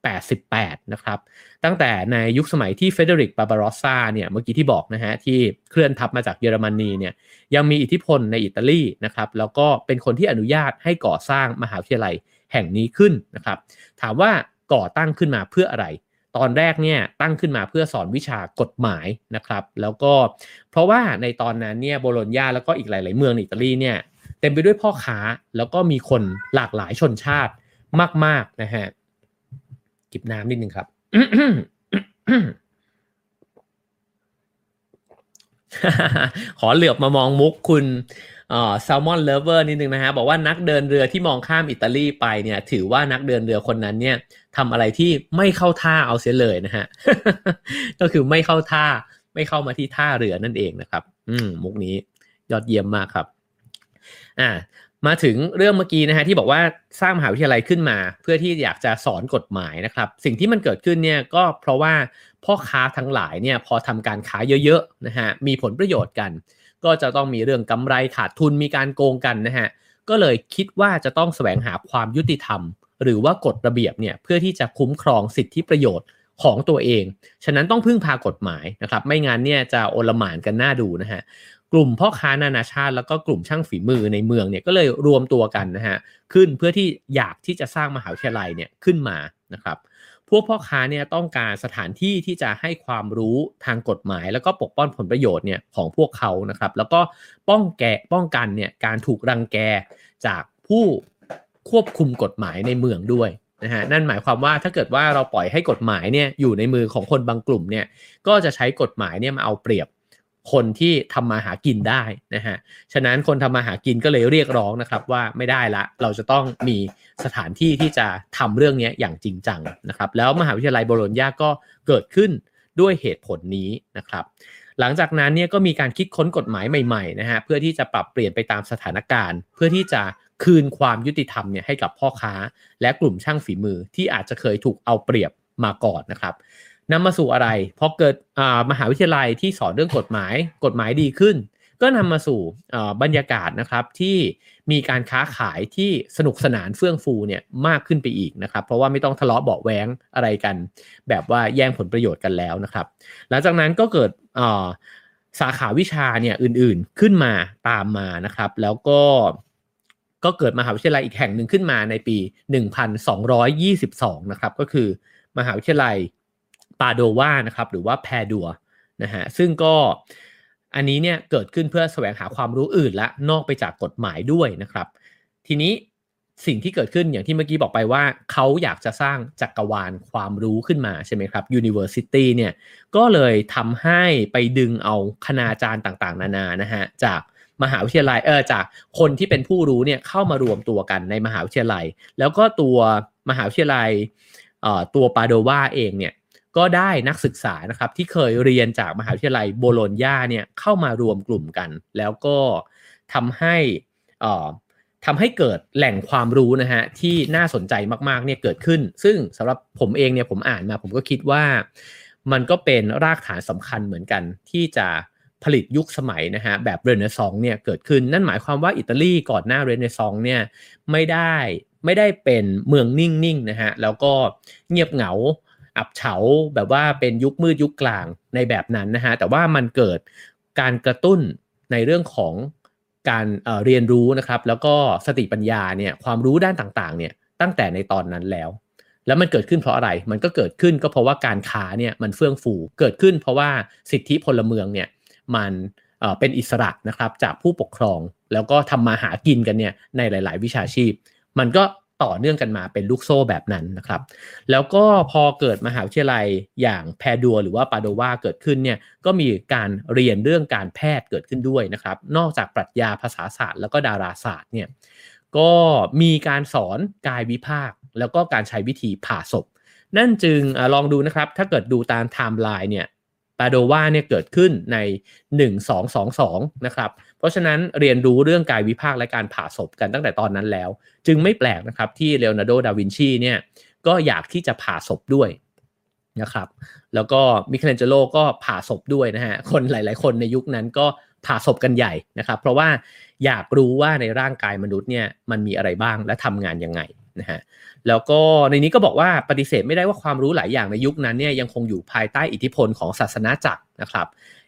1088 นะครับ ตั้งแต่ในยุคสมัยที่เฟเดริกบาบารอสซาเนี่ยเมื่อกี้ที่บอกนะฮะที่เคลื่อนทัพมาจากเยอรมนีเนี่ยยังมีอิทธิพลในอิตาลีนะครับ แล้วก็เป็นคนที่อนุญาตให้ก่อสร้างมหาวิทยาลัยแห่งนี้ขึ้นนะครับ ถามว่าก่อตั้งขึ้นมาเพื่ออะไร ตอนแรกเนี่ยตั้งขึ้นมาเพื่อสอนวิชากฎหมายนะครับ แล้วก็เพราะว่าในตอนนั้นเนี่ยโบโลญญาแล้วก็อีกหลาย ๆ เมืองในอิตาลีเนี่ยเต็มไปด้วยพ่อค้าแล้วก็มีคนหลากหลายชนชาติมาก ๆ นะฮะจิบน้ำนิดนึงครับขอเหลือบมามองมุกคุณ แซลมอนเลเวอร์นิดนึงนะฮะบอกว่านักเดินเรือที่มองข้ามอิตาลีไปเนี่ย ถือว่านักเดินเรือคนนั้นเนี่ยทำอะไรที่ไม่เข้าท่าเอาเสียเลยนะฮะก็คือไม่เข้าท่าไม่เข้ามาที่ท่าเรือนั่นเองนะครับ อืมมุกนี้ยอดเยี่ยมมากครับ อ่า มาถึงเรื่องเมื่อกี้นะฮะที่บอกว่าสร้างมหาวิทยาลัยขึ้นมา เพื่อที่อยากจะสอนกฎหมายนะครับ สิ่งที่มันเกิดขึ้นเนี่ยก็เพราะว่าพ่อค้าทั้งหลายเนี่ยพอทำการค้าเยอะๆนะฮะมีผลประโยชน์กัน ก็จะต้องมีเรื่องกำไรขาดทุนมีการโกงกันนะฮะก็เลยคิดว่าจะต้องแสวงหาความยุติธรรม หรือว่ากฎระเบียบเนี่ยเพื่อที่จะคุ้มครองสิทธิประโยชน์ของตัวเอง ฉะนั้นต้องพึ่งพากฎหมายนะครับ ไม่งั้นเนี่ยจะโอลหมานกันหน้าดูนะฮะ กลุ่มพ่อค้านานาชาติ แล้วก็กลุ่มช่างฝีมือในเมืองเนี่ยก็เลยรวมตัวกันนะฮะ ขึ้นเพื่อที่อยากที่จะสร้างมหาวิทยาลัยเนี่ยขึ้นมานะครับ พวกพ่อค้าเนี่ยต้องการสถานที่ที่จะให้ความรู้ทางกฎหมาย แล้วก็ปกป้องผลประโยชน์เนี่ยของพวกเขานะครับ แล้วก็ป้องแกป้องกันเนี่ยการถูกรังแกจากผู้ควบคุมกฎหมายในเมืองด้วยนะฮะนั่นหมายความว่าถ้าเกิดว่าเราปล่อยให้กฎหมายเนี่ยอยู่ในมือของคนบางกลุ่มเนี่ยก็จะใช้กฎหมายเนี่ยมาเอาเปรียบ คนที่ทำมาหากินได้นะฮะ ฉะนั้นคนทำมาหากินก็เลยเรียกร้องนะครับว่าไม่ได้ละ เราจะต้องมีสถานที่ที่จะทำเรื่องนี้อย่างจริงจังนะครับ แล้วมหาวิทยาลัยโบโลญญาก็เกิดขึ้นด้วยเหตุผลนี้นะครับ หลังจากนั้นเนี่ยก็มีการคิดค้นกฎหมายใหม่ๆนะฮะเพื่อที่จะปรับเปลี่ยนไปตามสถานการณ์ เพื่อที่จะคืนความยุติธรรมเนี่ยให้กับพ่อค้า และกลุ่มช่างฝีมือที่อาจจะเคยถูกเอาเปรียบมาก่อนนะครับ นำมาสู่อะไรพอเกิดมหาวิทยาลัยที่สอนเรื่องกฎหมายกฎหมายดีขึ้น ก็นำมาสู่บรรยากาศนะครับที่มีการค้าขายที่สนุกสนานเฟื่องฟูเนี่ยมากขึ้นไปอีกนะครับ เพราะว่าไม่ต้องทะเลาะเบาแหวงอะไรกัน แบบว่าแย่งผลประโยชน์กันแล้วนะครับ หลังจากนั้นก็เกิดสาขาวิชาเนี่ยอื่นๆขึ้นมาตามมานะครับ แล้วก็ก็เกิดมหาวิทยาลัยอีกแห่งหนึ่งขึ้นมาในปี 1222 นะครับ ก็คือมหาวิทยาลัย ปาโดวานะครับหรือว่าแพดัวนะฮะซึ่งก็อันนี้เนี่ยเกิดขึ้นเพื่อแสวงหาความรู้อื่นและนอกไปจากกฎหมายด้วยนะครับ ทีนี้สิ่งที่เกิดขึ้นอย่างที่เมื่อกี้บอกไปว่า เขาอยากจะสร้างจักรวาลความรู้ขึ้นมาใช่ไหมครับ University เนี่ยก็เลยทำให้ไปดึงเอาคณาจารย์ต่างๆ นานานะฮะจากมหาวิทยาลัยเออจากคนที่เป็นผู้รู้เนี่ยเข้ามารวมตัวกันในมหาวิทยาลัย แล้วก็ตัวมหาวิทยาลัยตัวปาโดวาเองเนี่ย ก็ได้นักศึกษานะครับที่เคยเรียนจากมหาวิทยาลัยโบโลญญาเนี่ยเข้ามารวมกลุ่มกัน แล้วก็ทำให้อ่อทำให้เกิดแหล่งความรู้นะฮะที่น่าสนใจมากๆเนี่ยเกิดขึ้น ซึ่งสำหรับผมเองเนี่ยผมอ่านมาผมก็คิดว่ามันก็เป็นรากฐานสำคัญเหมือนกันที่จะผลิตยุคสมัยนะฮะแบบเรเนซองส์เนี่ยเกิดขึ้นนั่นหมายความว่าอิตาลีก่อนหน้าเรเนซองส์เนี่ยไม่ได้ไม่ได้เป็นเมืองนิ่งๆนะฮะแล้วก็เงียบเหงา อับเฉาแบบว่าเป็นยุคมืดยุคกลางในแบบนั้นนะฮะแต่ว่ามันเกิดการกระตุ้นในเรื่องของการเเรียนรู้นะครับ แล้วก็สติปัญญาเนี่ยความรู้ด้านต่างๆเนี่ยตั้งแต่ในตอนนั้นแล้ว แล้วมันเกิดขึ้นเพราะอะไร มันก็เกิดขึ้นก็เพราะว่าการค้าเนี่ยมันเฟื่องฟูเกิดขึ้น เพราะว่าสิทธิพลเมืองเนี่ยมันเป็นอิสระนะครับจากผู้ปกครอง แล้วก็ทำมาหากินกันเนี่ยในหลาย ๆ วิชาชีพ มันก็ ต่อเนื่องกันมาเป็นลูกโซ่แบบนั้นนะครับ แล้วก็พอเกิดมหาวิทยาลัยอย่างแพดัวหรือว่าปาโดวาเกิดขึ้นเนี่ยก็มีการเรียนเรื่องการแพทย์เกิดขึ้นด้วยนะครับ นอกจากปรัชญาภาษาศาสตร์แล้วก็ดาราศาสตร์เนี่ยก็มีการสอนกายวิภาค แล้วก็การใช้วิธีผ่าศพ นั่นจึงเอ่อลองดูนะครับ ถ้าเกิดดูตามไทม์ไลน์เนี่ย ปาโดวาเนี่ยเกิดขึ้นใน 1222 นะครับ เพราะฉะนั้นเรียนรู้เรื่องกายวิภาคและการผ่าศพกันตั้งแต่ตอนนั้นแล้ว จึงไม่แปลกนะครับที่เลโอนาร์โด ดาวินชีเนี่ยก็อยากที่จะผ่าศพด้วยนะครับ แล้วก็มิเคลนเจโลก็ผ่าศพด้วยนะฮะ คนหลาย ๆ คนในยุคนั้นก็ผ่าศพกันใหญ่นะครับ เพราะว่าอยากรู้ว่าในร่างกายมนุษย์เนี่ยมันมีอะไรบ้างและทำงานยังไง นะฮะแล้วก็ในนี้ก็บอกว่าปฏิเสธไม่ได้ว่าความรู้หลายอย่างในยุคนั้นเนี่ยยังคงอยู่ภายใต้อิทธิพลของศาสนาจักรนะครับ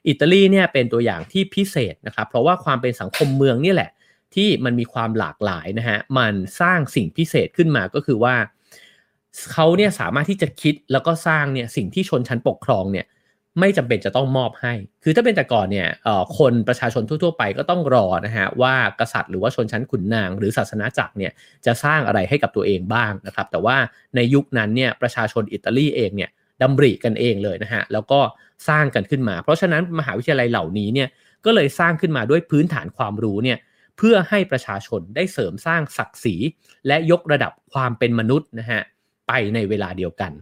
อิตาลีเนี่ยเป็นตัวอย่างที่พิเศษนะครับเพราะว่าความเป็นสังคมเมืองนี่แหละ ที่มันมีความหลากหลายนะฮะมันสร้างสิ่งพิเศษขึ้นมาก็คือว่าเขาเนี่ยสามารถที่จะคิดแล้วก็สร้างเนี่ยสิ่งที่ชนชั้นปกครองเนี่ย ไม่จำเป็นจะต้องมอบให้ คือถ้าเป็นแต่ก่อนเนี่ยคนประชาชนทั่วๆไปก็ต้องรอนะฮะว่ากษัตริย์หรือว่าชนชั้นขุนนาง หรือศาสนาจักรเนี่ยจะสร้างอะไรให้กับตัวเองบ้างนะครับ แต่ว่าในยุคนั้นเนี่ยประชาชนอิตาลีเองเนี่ยดำริกันเองเลยนะฮะแล้วก็สร้างกันขึ้นมา เพราะฉะนั้นมหาวิทยาลัยเหล่านี้เนี่ยก็เลยสร้างขึ้นมาด้วยพื้นฐานความรู้เนี่ยเพื่อให้ประชาชนได้เสริมสร้างศักดิ์ศรี และยกระดับความเป็นมนุษย์นะฮะไปในเวลาเดียวกัน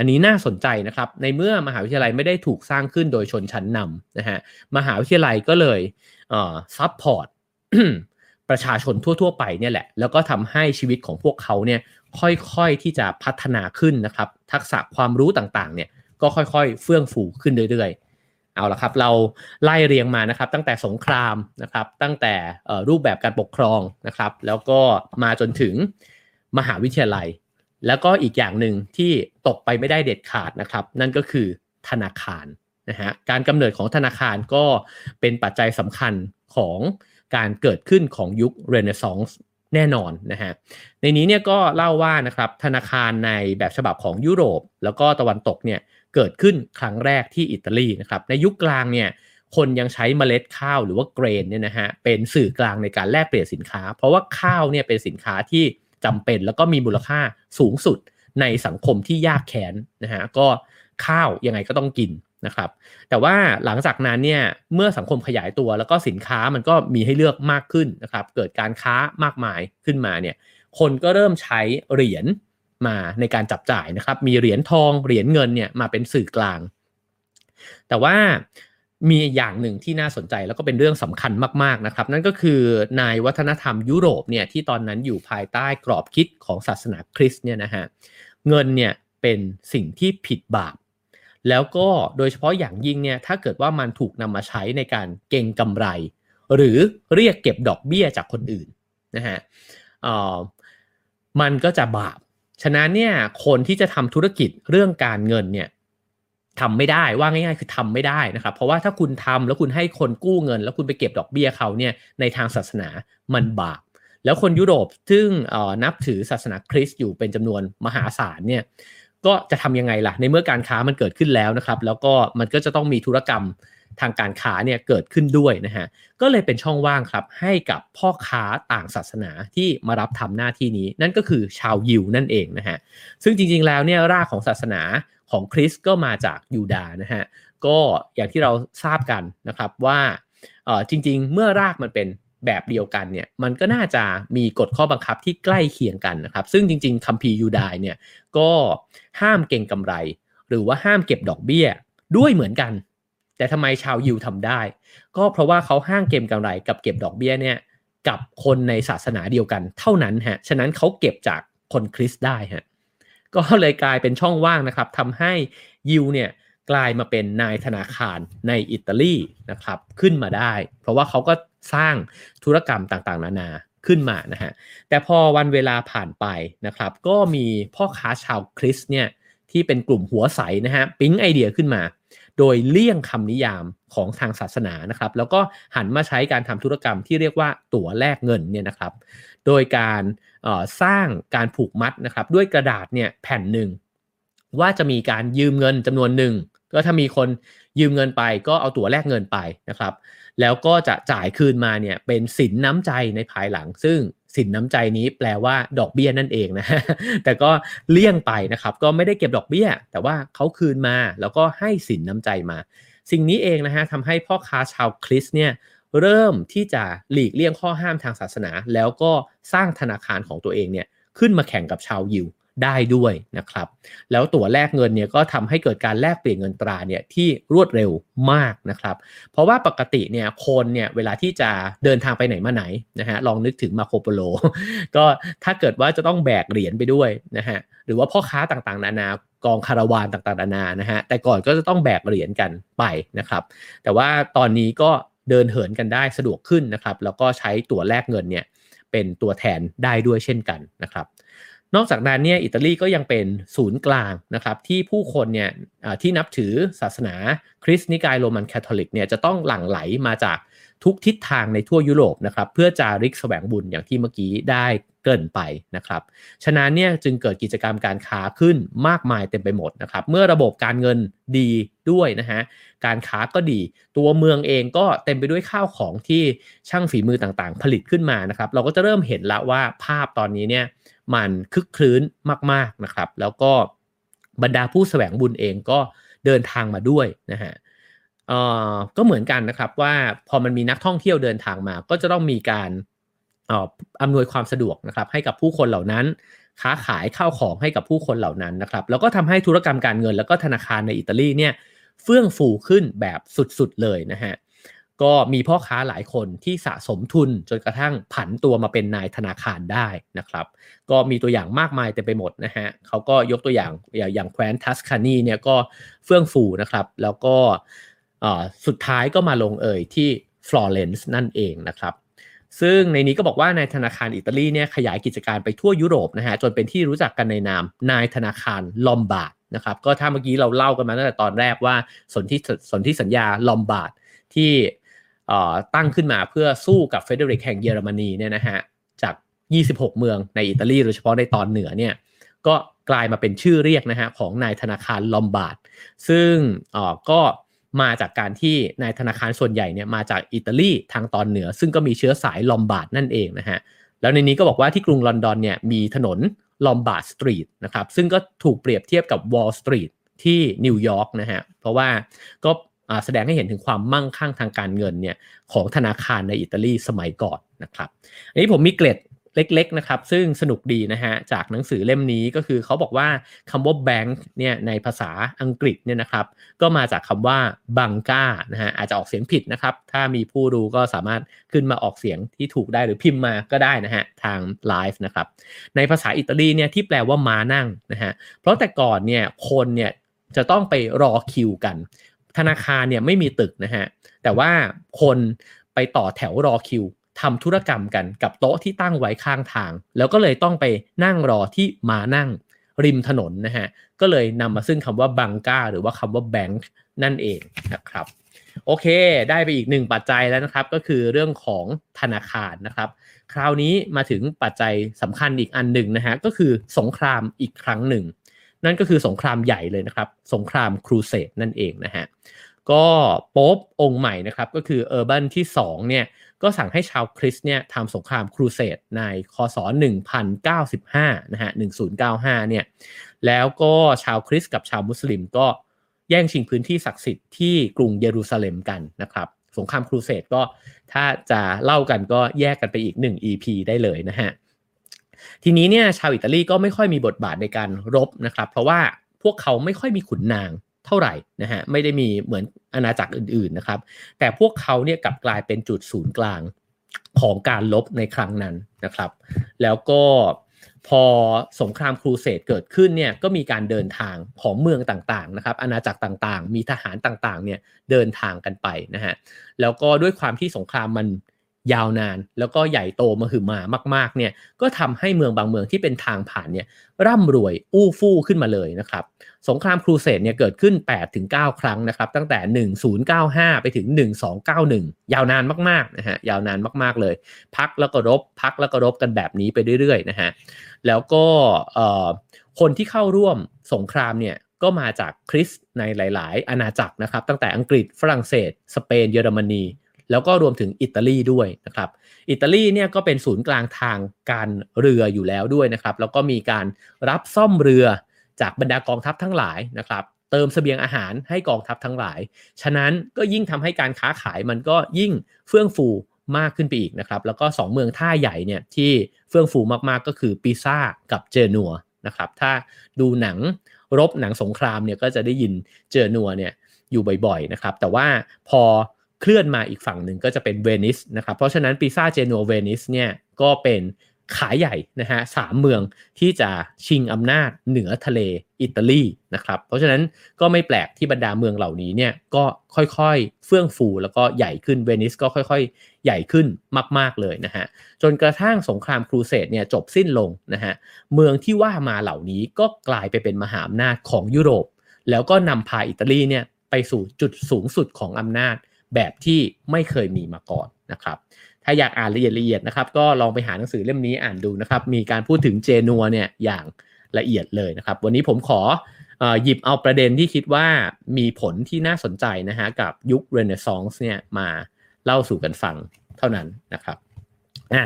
อันนี้น่าสนใจนะครับ ในเมื่อมหาวิทยาลัยไม่ได้ถูกสร้างขึ้นโดยชนชั้นนำนะฮะมหาวิทยาลัยก็เลย support ประชาชนทั่ว ๆ ไปเนี่ยแหละ แล้วก็ทำให้ชีวิตของพวกเขาเนี่ยค่อยๆที่จะพัฒนาขึ้นนะครับ ทักษะความรู้ต่างๆเนี่ยก็ค่อยๆ เฟื่องฟูขึ้นเรื่อยๆ เอาละครับ เราไล่เรียงมานะครับ ตั้งแต่สงครามนะครับ ตั้งแต่รูปแบบการปกครองนะครับ แล้วก็มาจนถึงมหาวิทยาลัย แล้วก็อีกอย่างหนึ่งที่ตกไปไม่ได้เด็ดขาดนะครับ นั่นก็คือธนาคารนะฮะการกำเนิดของธนาคารก็เป็นปัจจัยสำคัญของการเกิดขึ้นของยุคเรเนซองส์แน่นอนนะฮะในนี้เนี่ยก็เล่าว่านะครับธนาคารในแบบฉบับของยุโรป แล้วก็ตะวันตกเนี่ยเกิดขึ้นครั้งแรกที่อิตาลีนะครับในยุคกลางเนี่ยคนยังใช้เมล็ดข้าวหรือว่าเกรนเนี่ยนะฮะเป็นสื่อกลางในการแลกเปลี่ยนสินค้า เพราะว่าข้าวเนี่ยเป็นสินค้าที่ จำเป็นแล้วก็มีมูลค่าสูงสุดในสังคมที่ยากแค้นนะฮะก็ข้าวยังไงก็ต้องกินนะครับแต่ว่าหลังจากนั้นเนี่ยเมื่อสังคมขยายตัวแล้วก็สินค้ามันก็มีให้เลือกมากขึ้นนะครับเกิดการค้ามากมายขึ้นมาเนี่ยคนก็เริ่มใช้เหรียญมาในการจับจ่ายนะครับมีเหรียญทองเหรียญเงินเนี่ยมาเป็นสื่อกลาง แต่ว่า มีอย่างหนึ่งที่น่าสนใจแล้วก็เป็นเรื่องสำคัญมากๆนะครับ นั่นก็คือในวัฒนธรรมยุโรปเนี่ยที่ตอนนั้นอยู่ภายใต้กรอบคิดของศาสนาคริสต์เนี่ยนะฮะเงินเนี่ยเป็นสิ่งที่ผิดบาปแล้วก็โดยเฉพาะอย่างยิ่งเนี่ยถ้าเกิดว่ามันถูกนำมาใช้ในการเก็งกำไร หรือเรียกเก็บดอกเบี้ยจากคนอื่นนะฮะมันก็จะบาป ฉะนั้นเนี่ยคนที่จะทำธุรกิจเรื่องการเงินเนี่ย ทำไม่ได้ว่าง่ายๆ คือทำไม่ได้นะครับ เพราะว่าถ้าคุณทำแล้วคุณให้คนกู้เงิน แล้วคุณไปเก็บดอกเบี้ยเขาเนี่ยในทางศาสนามันบาปแล้วคนยุโรปซึ่งนับถือศาสนาคริสต์อยู่เป็นจำนวนมหาศาลเนี่ยก็จะทำยังไงล่ะ ในเมื่อการค้ามันเกิดขึ้นแล้วนะครับ แล้วก็มันก็จะต้องมีธุรกรรมทางการค้าเนี่ยเกิดขึ้นด้วยนะฮะก็เลยเป็นช่องว่างครับให้กับพ่อค้าต่างศาสนาที่มารับทำหน้าที่นี้ นั่นก็คือชาวยิวนั่นเองนะฮะซึ่งจริงๆแล้วเนี่ยรากของศาสนา ของคริสก็มาจากยูดานะฮะก็อย่างที่เราทราบกันนะครับว่าจริงๆ เมื่อรากมันเป็นแบบเดียวกันเนี่ยมันก็น่าจะมีกฎข้อบังคับที่ใกล้เคียงกันนะครับ ซึ่งจริงๆคัมภีร์ยูดายเนี่ยก็ห้ามเก่งกำไร หรือว่าห้ามเก็บดอกเบี้ยด้วยเหมือนกัน แต่ทำไมชาวยิวทำได้ ก็เพราะว่าเขาห้างเก็บกำไรกับเก็บดอกเบี้ยเนี่ยกับคนในศาสนาเดียวกันเท่านั้นฮะฉะนั้นเขาเก็บจากคนคริสต์ได้ฮะ ก็เลยกลายเป็นช่องว่างนะครับทำให้ยิวเนี่ยกลายมาเป็นนายธนาคารในอิตาลีนะครับขึ้นมาได้ เพราะว่าเขาก็สร้างธุรกรรมต่างๆ นานาขึ้นมานะฮะแต่พอวันเวลาผ่านไปนะครับก็มีพ่อค้าชาวคริสเนี่ยที่เป็นกลุ่มหัวใสนะฮะปิ๊งไอเดียขึ้นมา โดยเลี่ยงคำนิยามของทางศาสนานะครับแล้วก็หันมาใช้การทำธุรกรรมที่เรียกว่าตั๋วแลกเงินเนี่ยนะครับ โดยการ สร้างการผูกมัดนะครับด้วยกระดาษเนี่ยแผ่นหนึ่งว่าจะมีการยืมเงินจำนวนหนึ่งก็ถ้ามีคนยืมเงินไปก็เอาตั๋วแลกเงินไปนะครับ แล้วก็จะจ่ายคืนมาเนี่ยเป็นสินน้ำใจในภายหลัง ซึ่งสินน้ำใจนี้แปลว่าดอกเบี้ยนั่นเองนะแต่ก็เลี่ยงไปนะครับ ก็ไม่ได้เก็บดอกเบี้ย แต่ว่าเขาคืนมาแล้วก็ให้สินน้ำใจมา สิ่งนี้เองนะฮะทำให้พ่อค้าชาวคริสเนี่ย เริ่มที่จะหลีกเลี่ยงข้อห้ามทางศาสนา แล้วก็สร้างธนาคารของตัวเองเนี่ยขึ้นมาแข่งกับชาวยิวได้ด้วยนะครับ แล้วตั๋วแลกเงินเนี่ยก็ทำให้เกิดการแลกเปลี่ยนเงินตราเนี่ยที่รวดเร็วมากนะครับ เพราะว่าปกติเนี่ยคนเนี่ยเวลาที่จะเดินทางไปไหนมาไหนนะฮะลองนึกถึงมาโคโปโล ก็ถ้าเกิดว่าจะต้องแบกเหรียญไปด้วยนะฮะหรือว่าพ่อค้าต่างๆ นานากองคาราวานต่างๆนานานะฮะแต่ก่อนก็จะต้องแบกเหรียญกันไปนะครับ แต่ว่าตอนนี้ก็ เดินเหินกันได้สะดวกขึ้นนะครับ แล้วก็ใช้ตั๋วแลกเงินเนี่ยเป็นตัวแทนได้ด้วยเช่นกันนะครับ นอกจากนั้นเนี่ยอิตาลีก็ยังเป็นศูนย์กลางนะครับ ที่ผู้คนเนี่ยที่นับถือศาสนาคริสต์นิกายโรมันคาทอลิกเนี่ยจะต้องหลั่งไหลมาจาก ทุกทิศทางในทั่วยุโรปนะครับเพื่อจาริกแสวงบุญอย่างที่เมื่อกี้ได้เกินไปนะครับ ฉะนั้นเนี่ยจึงเกิดกิจกรรมการค้าขึ้นมากมายเต็มไปหมดนะครับ เมื่อระบบการเงินดีด้วยนะฮะ การค้าก็ดี ตัวเมืองเองก็เต็มไปด้วยข้าวของที่ช่างฝีมือต่างๆ ผลิตขึ้นมานะครับ เราก็จะเริ่มเห็นแล้วว่าภาพตอนนี้เนี่ยมันคึกคลื้นมากๆนะครับ แล้วก็บรรดาผู้แสวงบุญเองก็เดินทางมาด้วยนะฮะเอ่อก็เหมือนกันนะครับว่าพอมันมีนักท่องเที่ยวเดินทางมา ก็จะต้องมีการอำนวยความสะดวกนะครับให้กับผู้คนเหล่านั้น ค้าขายข้าวของให้กับผู้คนเหล่านั้นนะครับแล้วก็ทำให้ธุรกรรมการเงิน แล้วก็ธนาคารในอิตาลีเนี่ยเฟื่องฟูขึ้นแบบสุดๆเลยนะฮะก็มีพ่อค้าหลายคนที่สะสมทุนจนกระทั่งผันตัวมาเป็นนายธนาคารได้นะครับ ก็มีตัวอย่างมากมายเต็มไปหมดนะฮะเขาก็ยกตัวอย่างอย่างแคว้นทัสคานีเนี่ยก็เฟื่องฟูนะครับ แล้วก็ สุดท้ายก็มาลงเอยที่ฟลอเรนซ์นั่นเองนะครับ ซึ่งในนี้ก็บอกว่า นายธนาคารอิตาลีเนี่ยขยายกิจการไปทั่วยุโรปนะฮะจนเป็นที่รู้จักกันในนาม นายธนาคารลอมบาร์ดนะครับก็ถ้าเมื่อกี้เราเล่ากันมาตั้งแต่ตอนแรกว่าสนที่สนที่สัญญาลอมบาร์ดที่ตั้งขึ้นมาเพื่อสู้กับเฟเดริกแห่งเยอรมนีเนี่ยนะฮะจาก 26 เมืองในอิตาลีโดยเฉพาะในตอนเหนือเนี่ยก็กลายมาเป็นชื่อเรียกนะฮะของนายธนาคารลอมบาร์ดซึ่งก็ มาจากการที่นายธนาคารส่วนใหญ่เนี่ยมาจากอิตาลีทางตอนเหนือ ซึ่งก็มีเชื้อสายลอมบาร์ดนั่นเองนะฮะแล้วในนี้ก็บอกว่าที่กรุงลอนดอนเนี่ยมีถนนลอมบาร์ดสตรีทนะครับซึ่งก็ถูกเปรียบเทียบกับวอลสตรีทที่นิวยอร์กนะฮะเพราะว่าก็แสดงให้เห็นถึงความมั่งคั่งทางการเงินเนี่ยของธนาคารในอิตาลีสมัยก่อนนะครับอันนี้ผมมีเกร็ด เล็กๆนะครับ ซึ่งสนุกดีนะฮะจากหนังสือเล่มนี้ก็คือเขาบอกว่าคำว่าแบงค์เนี่ยในภาษาอังกฤษเนี่ยนะครับ ก็มาจากคำว่าบังกานะฮะอาจจะออกเสียงผิดนะครับ ถ้ามีผู้ดูก็สามารถขึ้นมาออกเสียงที่ถูกได้หรือพิมพ์มาก็ได้นะฮะทางไลฟ์นะครับ ในภาษาอิตาลีเนี่ยที่แปลว่าม้านั่งนะฮะเพราะแต่ก่อนเนี่ยคนเนี่ยจะต้องไปรอคิวกัน ธนาคารเนี่ยไม่มีตึกนะฮะแต่ว่าคนไปต่อแถวรอคิว ทำธุรกรรมกันกับโต๊ะที่ตั้งไว้ข้างทาง แล้วก็เลยต้องไปนั่งรอที่มานั่งริมถนนนะฮะ ก็เลยนำมาซึ่งคำว่าบังก้าหรือว่าคำว่าแบงค์นั่นเองนะครับ โอเค ได้ไปอีกหนึ่งปัจจัยแล้วนะครับ ก็คือเรื่องของธนาคารนะครับ คราวนี้มาถึงปัจจัยสำคัญอีกอันหนึ่งนะฮะ ก็คือสงครามอีกครั้งหนึ่ง นั่นก็คือสงครามใหญ่เลยนะครับ สงครามครูเสดนั่นเองนะฮะ ก็โป๊ปองค์ใหม่นะครับ ก็คือเออร์บันที่2เนี่ย ก็สั่งให้ชาวคริสเนี่ยทำสงครามครูเสดในคศ 1095 นะฮะ 1095 เนี่ย แล้วก็ชาวคริสกับชาวมุสลิมก็แย่งชิงพื้นที่ศักดิ์สิทธิ์ที่กรุงเยรูซาเล็มกันนะครับ สงครามครูเสดก็ถ้าจะเล่ากันก็แยกกันไปอีก 1 EP ได้เลยนะฮะ ทีนี้เนี่ยชาวอิตาลีก็ไม่ค่อยมีบทบาทในการรบนะครับ เพราะว่าพวกเขาไม่ค่อยมีขุนนาง เท่าไหร่นะฮะไม่ได้มีเหมือนอาณาจักรอื่นๆนะครับ แต่พวกเขาเนี่ยกลับกลายเป็นจุดศูนย์กลางของการลบในครั้งนั้นนะครับ แล้วก็พอสงครามครูเสดเกิดขึ้นเนี่ยก็มีการเดินทางของเมืองต่างๆนะครับอาณาจักรต่างๆ มีทหารต่างๆเนี่ยเดินทางกันไปนะฮะแล้วก็ด้วยความที่สงครามมัน ยาวนาน แล้วก็ใหญ่โตมาหึมามาก ๆเนี่ยก็ทำให้เมืองบางเมืองที่เป็นทางผ่านเนี่ยร่ำรวยอู้ฟู่ขึ้นมาเลยนะครับสงครามครูเสดเนี่ยเกิดขึ้น 8-9 ครั้งนะครับตั้งแต่ 1095 ไปถึง 1291 ยาวนานมากๆนะฮะยาวนานมากๆเลย พักแล้วก็รบ พักแล้วก็รบกันแบบนี้ไปเรื่อยๆนะฮะแล้วก็คนที่เข้าร่วมสงครามเนี่ยก็มาจากคริสในหลาย ๆ อาณาจักรนะครับตั้งแต่อังกฤษฝรั่งเศส สเปนเยอรมนี แล้วก็รวมถึงอิตาลีด้วยนะครับอิตาลีเนี่ยก็เป็นศูนย์กลางทางการเรืออยู่แล้วด้วยนะครับแล้วก็มีการรับซ่อมเรือจากบรรดากองทัพทั้งหลายนะครับเติมสเสบียงอาหารให้กองทัพทั้งหลาย ฉะนั้นก็ยิ่งทำให้การค้าขายมันก็ยิ่งเฟื่องฟูมากขึ้นไปอีกนะครับแล้วก็ 2 เมืองท่าใหญ่เนี่ยที่เฟื่องฟูมากๆก็คือปิซ่ากับเจนัวนะครับถ้าดูหนังรบหนังสงครามเนี่ยก็จะได้ยินเจนัวเนี่ยอยู่บ่อยๆนะครับแต่ว่าพอ เคลื่อนมาอีกฝั่งหนึ่งก็จะเป็นเวนิสนะครับ เพราะฉะนั้นปิซ่าเจนัวเวนิสเนี่ยก็เป็นขาใหญ่นะฮะสามเมืองที่จะชิงอำนาจเหนือทะเลอิตาลีนะครับ เพราะฉะนั้นก็ไม่แปลกที่บรรดาเมืองเหล่านี้เนี่ยก็ค่อยๆ เฟื่องฟูแล้วก็ใหญ่ขึ้นเวนิสก็ค่อยๆ ใหญ่ขึ้นมากๆเลยนะฮะจนกระทั่งสงครามครูเสดเนี่ยจบสิ้นลงนะฮะเมืองที่ว่ามาเหล่านี้ก็กลายไปเป็นมหาอำนาจของยุโรป แล้วก็นำพาอิตาลีเนี่ยไปสู่จุดสูงสุดของอำนาจ แบบที่ไม่เคยมีมาก่อนนะครับถ้าอยากอ่านละเอียดละเอียดนะครับก็ลองไปหาหนังสือเล่มนี้อ่านดูนะครับมีการพูดถึงเจนัวเนี่ยอย่างละเอียดเลยนะครับ วันนี้ผมขอหยิบเอาประเด็นที่คิดว่ามีผลที่น่าสนใจนะฮะกับยุคเรเนซองส์เนี่ยมาเล่าสู่กันฟังเท่านั้นนะครับอะ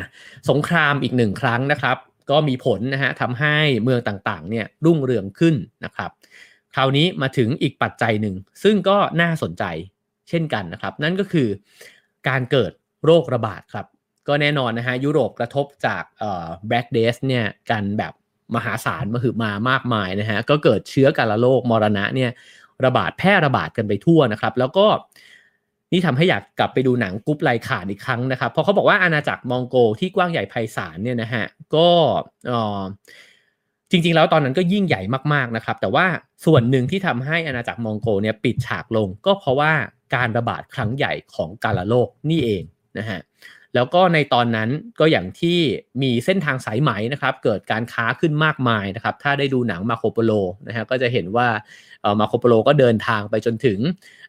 สงครามอีกหนึ่งครั้งนะครับ ก็มีผลนะฮะทำให้เมืองต่างๆเนี่ยรุ่งเรืองขึ้นนะครับ คราวนี้มาถึงอีกปัจจัยหนึ่ง ซึ่งก็น่าสนใจ เช่นกันนะครับ นั่นก็คือการเกิดโรคระบาดครับ ก็แน่นอนนะฮะยุโรปกระทบจากเอ่อ Black Death เนี่ยกันแบบมหาศาลมาหือมามากมายนะฮะก็เกิดเชื้อการละโรคมรณะเนี่ยระบาดแพร่ระบาดกันไปทั่วนะครับ แล้วก็นี่ทำให้อยากกลับไปดูหนังกุ๊ปไลขาดอีกครั้งนะครับ เพราะเขาบอกว่าอาณาจักรมองโกที่กว้างใหญ่ไพศาลเนี่ยนะฮะก็จริงๆ แล้วตอนนั้นก็ยิ่งใหญ่มากๆนะครับ แต่ว่าส่วนหนึ่งที่ทำให้อาณาจักรมองโกเนี่ยปิดฉากลง ก็เพราะว่า การระบาดครั้งใหญ่ของกาลโลกนี่เองนะฮะแล้วก็ในตอนนั้นก็อย่างที่มีเส้นทางสายไหมนะครับเกิดการค้าขึ้นมากมายนะครับถ้าได้ดูหนังมาโคโปโลนะฮะก็จะเห็นว่ามาโคโปโลก็เดินทางไปจนถึง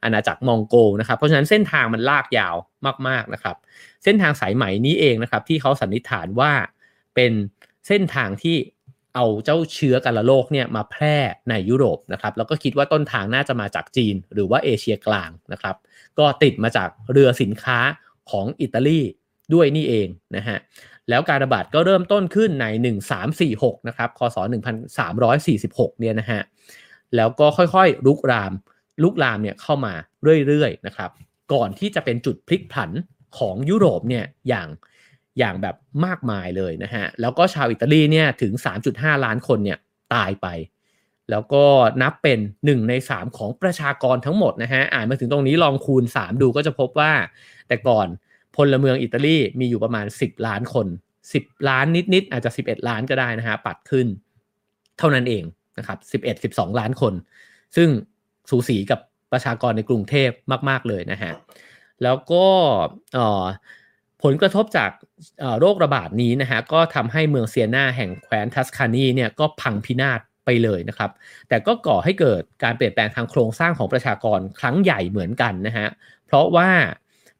อาณาจักรมองโกนะครับเพราะฉะนั้นเส้นทางมันลากยาวมากๆนะครับเส้นทางสายไหมนี้เองนะครับที่เขาสันนิษฐานว่าเป็นเส้นทางที่ เอาเจ้าเชื้อกาฬโรคเนี่ยมาแพร่ในยุโรปนะครับแล้วก็คิดว่าต้นทางน่าจะมาจากจีน หรือว่าเอเชียกลางนะครับก็ติดมาจากเรือสินค้าของอิตาลีด้วยนี่เองนะฮะแล้วการระบาดก็เริ่มต้นขึ้นใน 1346นะครับคศ 1346เนี่ยนะฮะแล้วก็ค่อยๆลุกรามลุกรามเนี่ยเข้ามาเรื่อยๆนะครับก่อนที่จะเป็นจุดพลิกผันของยุโรปเนี่ยอย่าง อย่างแบบมากมายเลยนะฮะ แล้วก็ชาวอิตาลีเนี่ยถึง 3.5 ล้านคนเนี่ยตายไป แล้วก็นับเป็น 1 ใน 3 ของประชากรทั้งหมดนะฮะ อ่านมาถึงตรงนี้ลองคูณ 3 ดูก็จะพบว่า แต่ก่อนพลเมืองอิตาลีมีอยู่ประมาณ 10 ล้านคน 10 ล้านนิดๆอาจจะ 11 ล้านก็ได้นะฮะ ปัดขึ้น เท่านั้นเองนะครับ11 12 ล้านคน ซึ่งสูสีกับประชากรในกรุงเทพมาก ๆเลยนะฮะ แล้วก็อ๋อ ผลกระทบจากโรคระบาดนี้นะฮะก็ทำให้เมืองเซียนาแห่งแคว้นทัสคานีเนี่ยก็พังพินาศไปเลยนะครับ แต่ก็ก่อให้เกิดการเปลี่ยนแปลงทางโครงสร้างของประชากรครั้งใหญ่เหมือนกันนะฮะเพราะว่า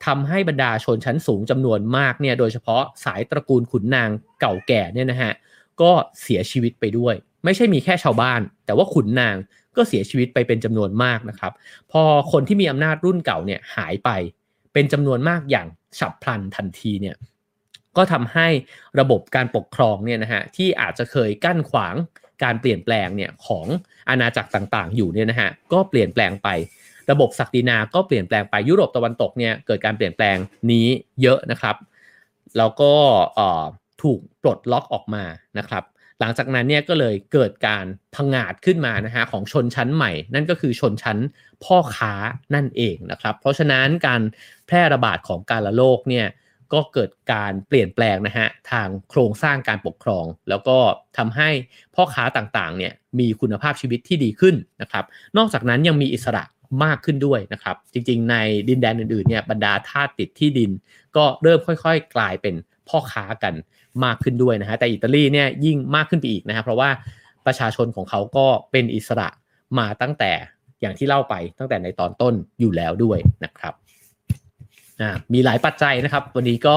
ทำให้บรรดาชนชั้นสูงจำนวนมากเนี่ยโดยเฉพาะสายตระกูลขุนนางเก่าแก่เนี่ยนะฮะก็เสียชีวิตไปด้วย ไม่ใช่มีแค่ชาวบ้าน แต่ว่าขุนนางก็เสียชีวิตไปเป็นจำนวนมากนะครับ พอคนที่มีอำนาจรุ่นเก่าเนี่ยหายไปเป็นจำนวนมากอย่าง ฉับพลันทันทีเนี่ยก็ทำให้ระบบการปกครองเนี่ยนะฮะที่อาจจะเคยกั้นขวางการเปลี่ยนแปลงเนี่ยของอาณาจักรต่างๆ อยู่เนี่ยนะฮะก็เปลี่ยนแปลงไประบบศักดินาก็เปลี่ยนแปลงไปยุโรปตะวันตกเนี่ยเกิดการเปลี่ยนแปลงนี้เยอะนะครับ แล้วก็ถูกปลดล็อกออกมานะครับ หลังจากนั้นเนี่ยก็เลยเกิดการพังอาดขึ้นมานะฮะของชนชั้นใหม่ นั่นก็คือชนชั้นพ่อค้านั่นเองนะครับ เพราะฉะนั้นการแพร่ระบาดของการละโรคเนี่ยก็เกิดการเปลี่ยนแปลงนะฮะทางโครงสร้างการปกครอง แล้วก็ทำให้พ่อค้าต่างๆเนี่ยมีคุณภาพชีวิตที่ดีขึ้นนะครับนอกจากนั้นยังมีอิสระมากขึ้นด้วยนะครับ จริงๆ ในดินแดนอื่นๆเนี่ยบรรดาทาสติดที่ดิน ก็เริ่มค่อยๆ กลายเป็น พ่อค้ากันมากขึ้นด้วยนะฮะแต่อิตาลีเนี่ยยิ่งมากขึ้นไปอีกนะฮะเพราะว่าประชาชนของเขาก็เป็นอิสระมาตั้งแต่อย่างที่เล่าไปตั้งแต่ในตอนต้นอยู่แล้วด้วยนะครับมีหลายปัจจัยนะครับ วันนี้ก็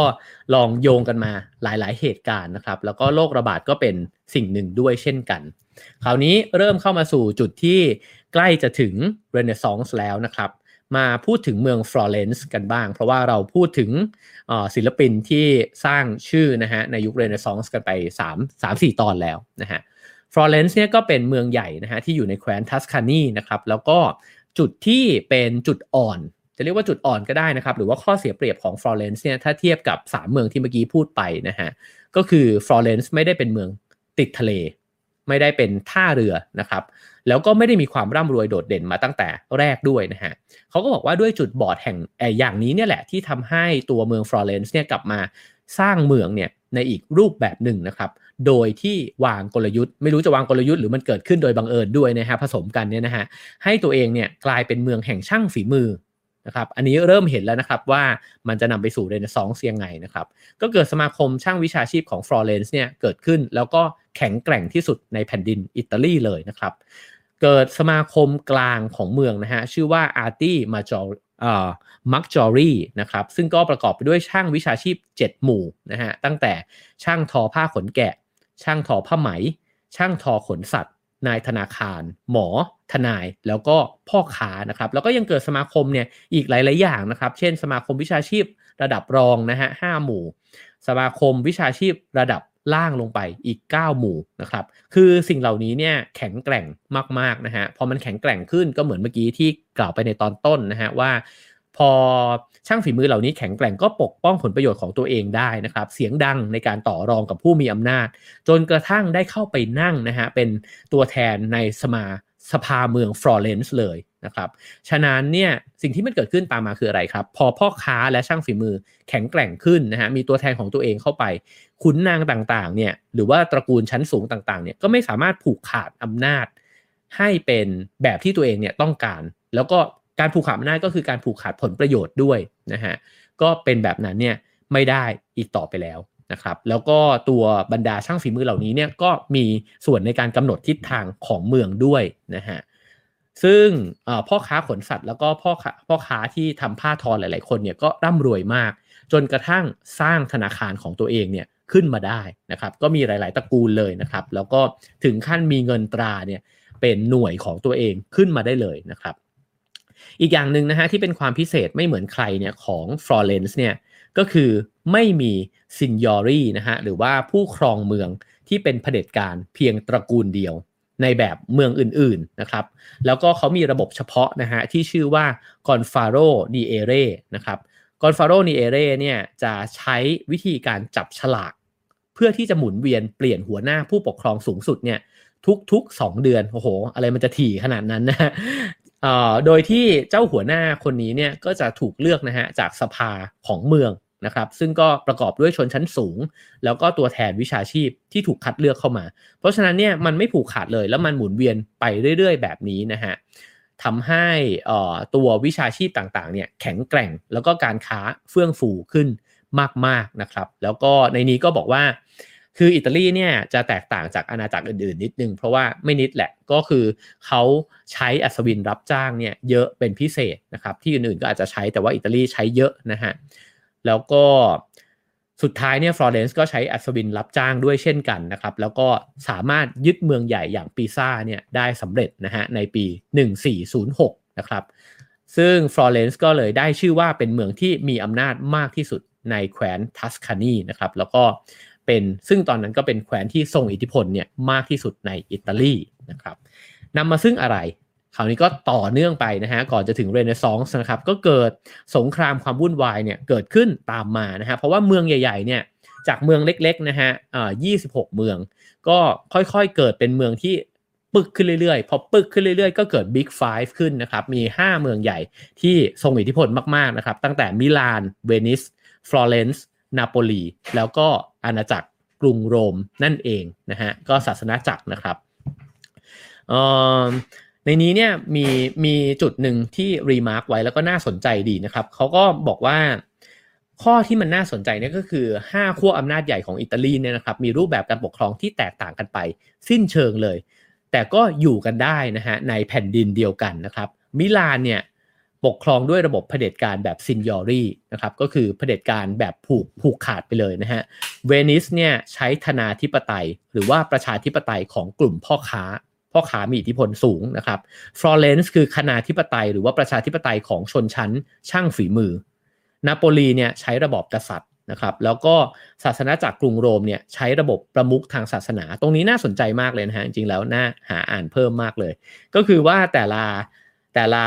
ลองโยงกันมาหลาย ๆ เหตุการณ์นะครับ แล้วก็โรคระบาดก็เป็นสิ่งหนึ่งด้วยเช่นกัน คราวนี้เริ่มเข้ามาสู่จุดที่ใกล้จะถึงเรเนซองส์แล้วนะครับ มาพูดถึงเมืองฟลอเรนซ์กันบ้าง เพราะว่าเราพูดถึงศิลปินที่สร้างชื่อนะฮะในยุคเรเนซองส์กันไป 3 3 4 ตอนแล้วนะฮะฟลอเรนซ์เนี่ยก็เป็นเมืองใหญ่นะฮะที่อยู่ในแคว้นทัสคานีนะครับแล้วก็จุดที่เป็นจุดอ่อน จะเรียกว่าจุดอ่อนก็ได้นะครับ หรือว่าข้อเสียเปรียบของฟลอเรนซ์เนี่ยถ้าเทียบกับ 3 เมืองที่เมื่อกี้พูดไปนะฮะก็คือฟลอเรนซ์ไม่ได้เป็นเมืองติดทะเล ไม่ได้เป็นท่าเรือนะครับแล้วก็ไม่ได้มีความร่ำรวยโดดเด่นมาตั้งแต่แรกด้วยนะฮะเขาก็บอกว่าด้วยจุดบอดแห่งเอ่ออย่างนี้เนี่ยแหละที่ทำให้ตัวเมืองฟลอเรนซ์เนี่ยกลับมาสร้างเมืองเนี่ยในอีกรูปแบบหนึ่งนะครับ โดยที่วางกลยุทธ์ ไม่รู้จะวางกลยุทธ์หรือมันเกิดขึ้นโดยบังเอิญด้วยนะฮะผสมกันเนี่ยนะฮะให้ตัวเองเนี่ยกลายเป็นเมืองแห่งช่างฝีมือ นะครับอันนี้เริ่มเห็นแล้วนะครับว่ามันจะนำไปสู่เรเนซองส์ยังไงนะครับก็เกิดสมาคมช่างวิชาชีพของฟลอเรนซ์เนี่ยเกิดขึ้นแล้วก็แข็งแกร่งที่สุดในแผ่นดินอิตาลีเลยนะครับเกิดสมาคมกลางของเมืองนะฮะชื่อว่า Arti Mag- Maggiori นะครับซึ่งก็ประกอบไปด้วยช่างวิชาชีพ 7 หมู่นะฮะตั้งแต่ช่างทอผ้าขนแกะ ช่างทอผ้าไหม ช่างทอขนสัตว์ นายธนาคาร หมอ ทนายแล้วก็พ่อค้านะครับแล้วก็ยังเกิดสมาคมเนี่ยอีกหลาย ๆ อย่างนะครับ เช่น สมาคมวิชาชีพระดับรองนะฮะห้าหมู่ สมาคมวิชาชีพระดับล่างลงไปอีก 9 หมู่นะครับ คือสิ่งเหล่านี้เนี่ยแข็งแกร่งมากๆนะฮะ พอมันแข็งแกร่งขึ้นก็เหมือนเมื่อกี้ที่กล่าวไปในตอนต้นนะฮะว่า พอช่างฝีมือเหล่านี้แข็งแกร่งก็ปกป้องผลประโยชน์ของตัวเองได้นะครับ เสียงดังในการต่อรองกับผู้มีอำนาจ จนกระทั่งได้เข้าไปนั่งนะฮะเป็นตัวแทนในสมาสภาเมืองฟลอเรนซ์เลยนะครับ ฉะนั้นเนี่ยสิ่งที่มันเกิดขึ้นตามมาคืออะไรครับ พอพ่อค้าและช่างฝีมือแข็งแกร่งขึ้นนะฮะมีตัวแทนของตัวเองเข้าไปขุนนางต่างๆเนี่ยหรือว่าตระกูลชั้นสูงต่างๆเนี่ยก็ไม่สามารถผูกขาดอำนาจ ให้เป็นแบบที่ตัวเองเนี่ยต้องการ แล้วก็ การผูกขาดอำนาจก็คือการผูกขาดผลประโยชน์ด้วยนะฮะก็เป็นแบบนั้นเนี่ยไม่ได้อีกต่อไปแล้วนะครับแล้วก็ตัวบรรดาช่างฝีมือเหล่านี้เนี่ยก็มีส่วนในการกำหนดทิศทางของเมืองด้วยนะฮะซึ่งพ่อค้าขนสัตว์แล้วก็พ่อค้าพ่อค้าที่ทำผ้าทอหลาย ๆ คนเนี่ยก็ร่ำรวยมาก จนกระทั่งสร้างธนาคารของตัวเองเนี่ยขึ้นมาได้นะครับก็มีหลาย ๆ ตระกูลเลยนะครับ แล้วก็ถึงขั้นมีเงินตราเนี่ยเป็นหน่วยของตัวเองขึ้นมาได้เลยนะครับ อีกอย่างหนึ่งนะฮะที่เป็นความพิเศษไม่เหมือนใครเนี่ยของฟลอเรนซ์เนี่ยก็คือไม่มี signori นะฮะหรือว่าผู้ครองเมืองที่เป็นเผด็จการเพียงตระกูลเดียวในแบบเมืองอื่นๆนะครับ แล้วก็เขามีระบบเฉพาะนะฮะที่ชื่อว่า gonfaloniere นะครับ gonfaloniere เนี่ยจะใช้วิธีการจับฉลาก เพื่อที่จะหมุนเวียนเปลี่ยนหัวหน้าผู้ปกครองสูงสุดเนี่ยทุกๆ 2 เดือน โอ้โห อะไรมันจะถี่ขนาดนั้นนะ โดยที่เจ้าหัวหน้าคนนี้เนี่ยก็จะถูกเลือกนะฮะจากสภาของเมืองนะครับซึ่งก็ประกอบด้วยชนชั้นสูง แล้วก็ตัวแทนวิชาชีพที่ถูกคัดเลือกเข้ามา เพราะฉะนั้นเนี่ยมันไม่ผูกขาดเลยแล้วมันหมุนเวียนไปเรื่อย ๆ แบบนี้นะฮะทำให้ตัววิชาชีพต่างๆเนี่ยแข็งแกร่งแล้วก็การค้าเฟื่องฟูขึ้นมากๆนะครับ แล้วก็ในนี้ก็บอกว่า คืออิตาลีเนี่ยจะแตกต่างจากอาณาจักรอื่นๆ นิดนึง เพราะว่าไม่นิดแหละก็คือเขาใช้อัศวินรับจ้างเนี่ยเยอะเป็นพิเศษนะครับ ที่อื่นๆก็อาจจะใช้แต่ว่าอิตาลีใช้เยอะนะฮะแล้วก็สุดท้ายเนี่ยฟลอเรนซ์ก็ใช้อัศวินรับจ้างด้วยเช่นกันนะครับ แล้วก็สามารถยึดเมืองใหญ่อย่างปีซ่าเนี่ยได้สำเร็จนะฮะในปี 1406 นะครับ ซึ่งฟลอเรนซ์ก็เลยได้ชื่อว่าเป็นเมืองที่มีอำนาจมากที่สุดในแคว้นทัสคานีนะครับ แล้วก็ เป็นซึ่งตอนนั้นก็เป็นแคว้นที่ทรงอิทธิพลเนี่ยมากที่สุดในอิตาลีนะครับนำมาซึ่งอะไรคราวนี้ก็ต่อเนื่องไปนะฮะก่อนจะถึงเรเนซองส์นะครับก็เกิดสงครามความวุ่นวายเนี่ยเกิดขึ้นตามมานะฮะเพราะว่าเมืองใหญ่ๆเนี่ยจากเมืองเล็กๆนะฮะอ่า26 เมือง ก็ค่อยๆเกิดเป็นเมืองที่ปึกขึ้นเรื่อยๆ พอปึกขึ้นเรื่อยๆ ก็เกิด Big Five ขึ้นนะครับ มี 5 เมืองใหญ่ที่ทรงอิทธิพลมากๆนะครับ ตั้งแต่มิลาน เวนิส ฟลอเรนซ์ นาโปลี แล้วก็อาณาจักรกรุงโรมนั่นเองนะฮะก็ศาสนาจักรนะครับในนี้เนี่ยมีมีจุดหนึ่งที่ remark ไว้แล้วก็น่าสนใจดีนะครับเขาก็บอกว่าข้อที่มันน่าสนใจเนี่ยก็คือ 5 ขั้วอำนาจใหญ่ของอิตาลีเนี่ยนะครับมีรูปแบบการปกครองที่แตกต่างกันไป สิ้นเชิงเลย แต่ก็อยู่กันได้นะฮะในแผ่นดินเดียวกันนะครับมิลานเนี่ย ปกครองด้วยระบบเผด็จการแบบ signori นะครับก็คือเผด็จการแบบผูกผูกขาดไปเลยนะฮะเวนิสเนี่ยใช้ธนาธิปไตย หรือว่าประชาธิปไตยของกลุ่มพ่อค้า พ่อค้ามีอิทธิพลสูงนะครับฟลอเรนซ์คือคณาธิปไตย หรือว่าประชาธิปไตยของชนชั้นช่างฝีมือนาโปลีเนี่ยใช้ระบอบกษัตริย์นะครับแล้วก็ศาสนจักรกรุงโรมเนี่ยใช้ระบบประมุขทางศาสนา ตรงนี้น่าสนใจมากเลยนะฮะจริงๆแล้วน่าหาอ่านเพิ่มมากเลย ก็คือว่าแต่ละ แต่ละ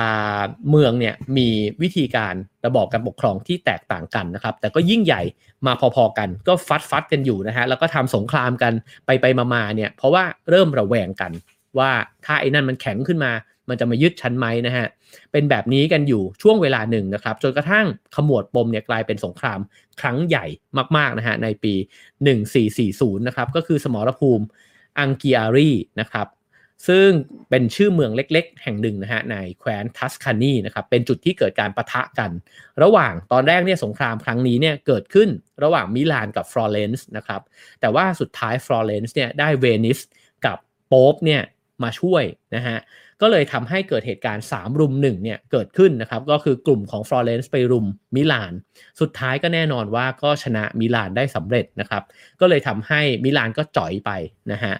เมืองเนี่ยมีวิธีการระบอบการปกครองที่แตกต่างกันนะครับ แต่ก็ยิ่งใหญ่มาพอๆกัน ก็ฟัดฟัดกันอยู่นะฮะแล้วก็ทำสงครามกันไปไปมาๆเนี่ยเพราะว่าเริ่มระแวงกัน ว่าถ้าไอ้นั่นมันแข็งขึ้นมา มันจะมายึดชั้นไหมนะฮะเป็นแบบนี้กันอยู่ช่วงเวลาหนึ่งนะครับ จนกระทั่งขมวดปมเนี่ยกลายเป็นสงครามครั้งใหญ่มากๆนะฮะในปี 1440นะครับก็คือสมรภูมิอังกิอารีนะครับ ซึ่งเป็นชื่อเมืองเล็กๆ แห่งหนึ่งนะฮะในแคว้นทัสคานีนะครับเป็นจุดที่เกิดการปะทะกัน ระหว่างตอนแรกเนี่ยสงครามครั้งนี้เนี่ยเกิดขึ้นระหว่างมิลานกับฟลอเรนซ์นะครับแต่ว่าสุดท้ายฟลอเรนซ์เนี่ยได้เวนิสกับโป๊ปเนี่ยมาช่วยนะฮะก็เลยทำให้เกิดเหตุการณ์ 3 รุม1เนี่ยเกิดขึ้นนะครับก็คือกลุ่มของฟลอเรนซ์ไปรุมมิลาน สุดท้ายก็แน่นอนว่าก็ชนะมิลานได้สำเร็จนะครับก็เลยทำให้มิลานก็จ่อยไปนะฮะ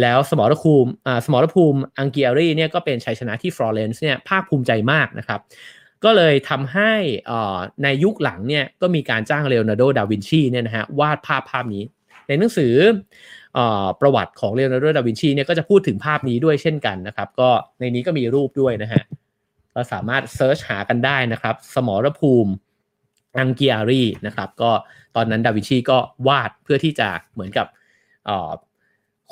แล้วสมรภูมิอ่าสมรภูมิอังเกียรีเนี่ยก็เป็นชัยชนะที่ฟลอเรนซ์เนี่ยภาคภูมิใจมากนะครับ ก็เลยทำให้อ่าในยุคหลังเนี่ยก็มีการจ้างเลโอนาร์โด ดาวินชีเนี่ยนะฮะวาดภาพภาพนี้ ในหนังสืออประวัติของเลโอนาร์โด ดาวินชีเนี่ยก็จะพูดถึงภาพนี้ด้วยเช่นกันนะครับ ก็ในนี้ก็มีรูปด้วยนะฮะเราสามารถ search หากันได้นะครับ สมรภูมิอังกิอารีนะครับ ก็ตอนนั้นดาวินชีก็วาดเพื่อที่จะเหมือนกับ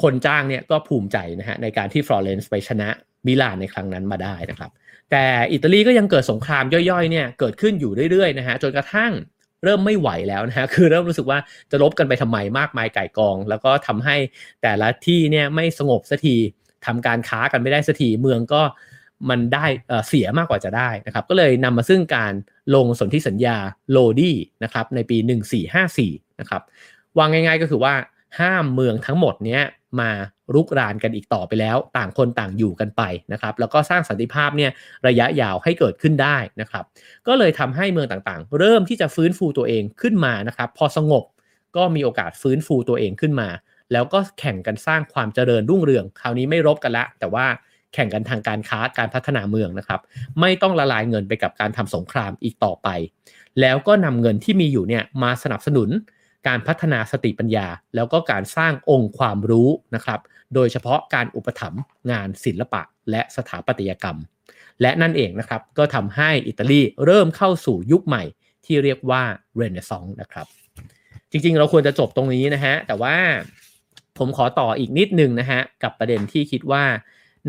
คนจ้างเนี่ยก็ภูมิใจนะฮะในการที่ฟลอเรนซ์ไปชนะมิลานในครั้งนั้นมาได้นะครับ แต่อิตาลีก็ยังเกิดสงครามย่อยๆเนี่ยเกิดขึ้นอยู่เรื่อยๆนะฮะจนกระทั่งเริ่มไม่ไหวแล้วนะฮะคือเริ่มรู้สึกว่าจะรบกันไปทำไมมากมายก่ายกอง แล้วก็ทำให้แต่ละที่เนี่ยไม่สงบสักทีทำการค้ากันไม่ได้สักทีเมืองก็มันได้เสียมากกว่าจะได้นะครับ ก็เลยนำมาซึ่งการลงสนธิสัญญาโลดี้นะครับในปี 1454นะครับวางง่ายๆก็คือว่า ห้ามเมืองทั้งหมดเนี้ยมารุกรานกันอีกต่อไปแล้ว ต่างคนต่างอยู่กันไปนะครับแล้วก็สร้างสันติภาพเนี่ยระยะยาวให้เกิดขึ้นได้นะครับก็เลยทำให้เมืองต่างๆ เริ่มที่จะฟื้นฟูตัวเองขึ้นมานะครับพอสงบก็มีโอกาสฟื้นฟูตัวเองขึ้นมา แล้วก็แข่งกันสร้างความเจริญรุ่งเรือง คราวนี้ไม่รบกันละ แต่ว่าแข่งกันทางการค้าการพัฒนาเมืองนะครับ ไม่ต้องละลายเงินไปกับการทำสงครามอีกต่อไป แล้วก็นำเงินที่มีอยู่เนี่ยมาสนับสนุน การพัฒนาสติปัญญา แล้วก็การสร้างองค์ความรู้นะครับ โดยเฉพาะการอุปถัมภ์งานศิลปะและสถาปัตยกรรม และนั่นเองนะครับก็ทำให้อิตาลีเริ่มเข้าสู่ยุคใหม่ที่เรียกว่าเรเนซองส์นะครับ จริงๆ เราควรจะจบตรงนี้นะฮะ แต่ว่าผมขอต่ออีกนิดนึงนะฮะ กับประเด็นที่คิดว่า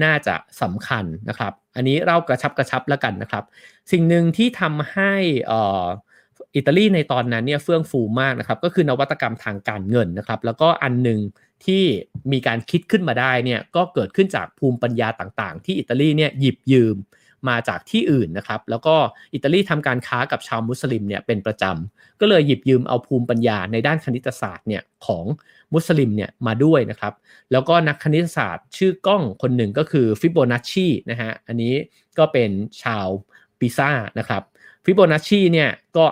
น่าจะสำคัญนะครับ อันนี้เรากระชับกระชับแล้วกันนะครับ สิ่งหนึ่งที่ทำให้ อิตาลีในตอนนั้นเนี่ยเฟื่องฟูมากนะครับก็คือนวัตกรรมทางการเงินนะครับ แล้วก็อันหนึ่งที่มีการคิดขึ้นมาได้เนี่ยก็เกิดขึ้นจากภูมิปัญญาต่างๆ ที่อิตาลีเนี่ยหยิบยืมมาจากที่อื่นนะครับ แล้วก็อิตาลีทำการค้ากับชาวมุสลิมเนี่ยเป็นประจำก็เลยหยิบยืมเอาภูมิปัญญาในด้านคณิตศาสตร์เนี่ยของมุสลิมเนี่ยมาด้วยนะครับ แล้วก็นักคณิตศาสตร์ชื่อก้องคนหนึ่งก็คือฟิโบนัชชีนะฮะอันนี้ก็เป็นชาวปิซ่านะครับฟิโบนัชชีเนี่ยก็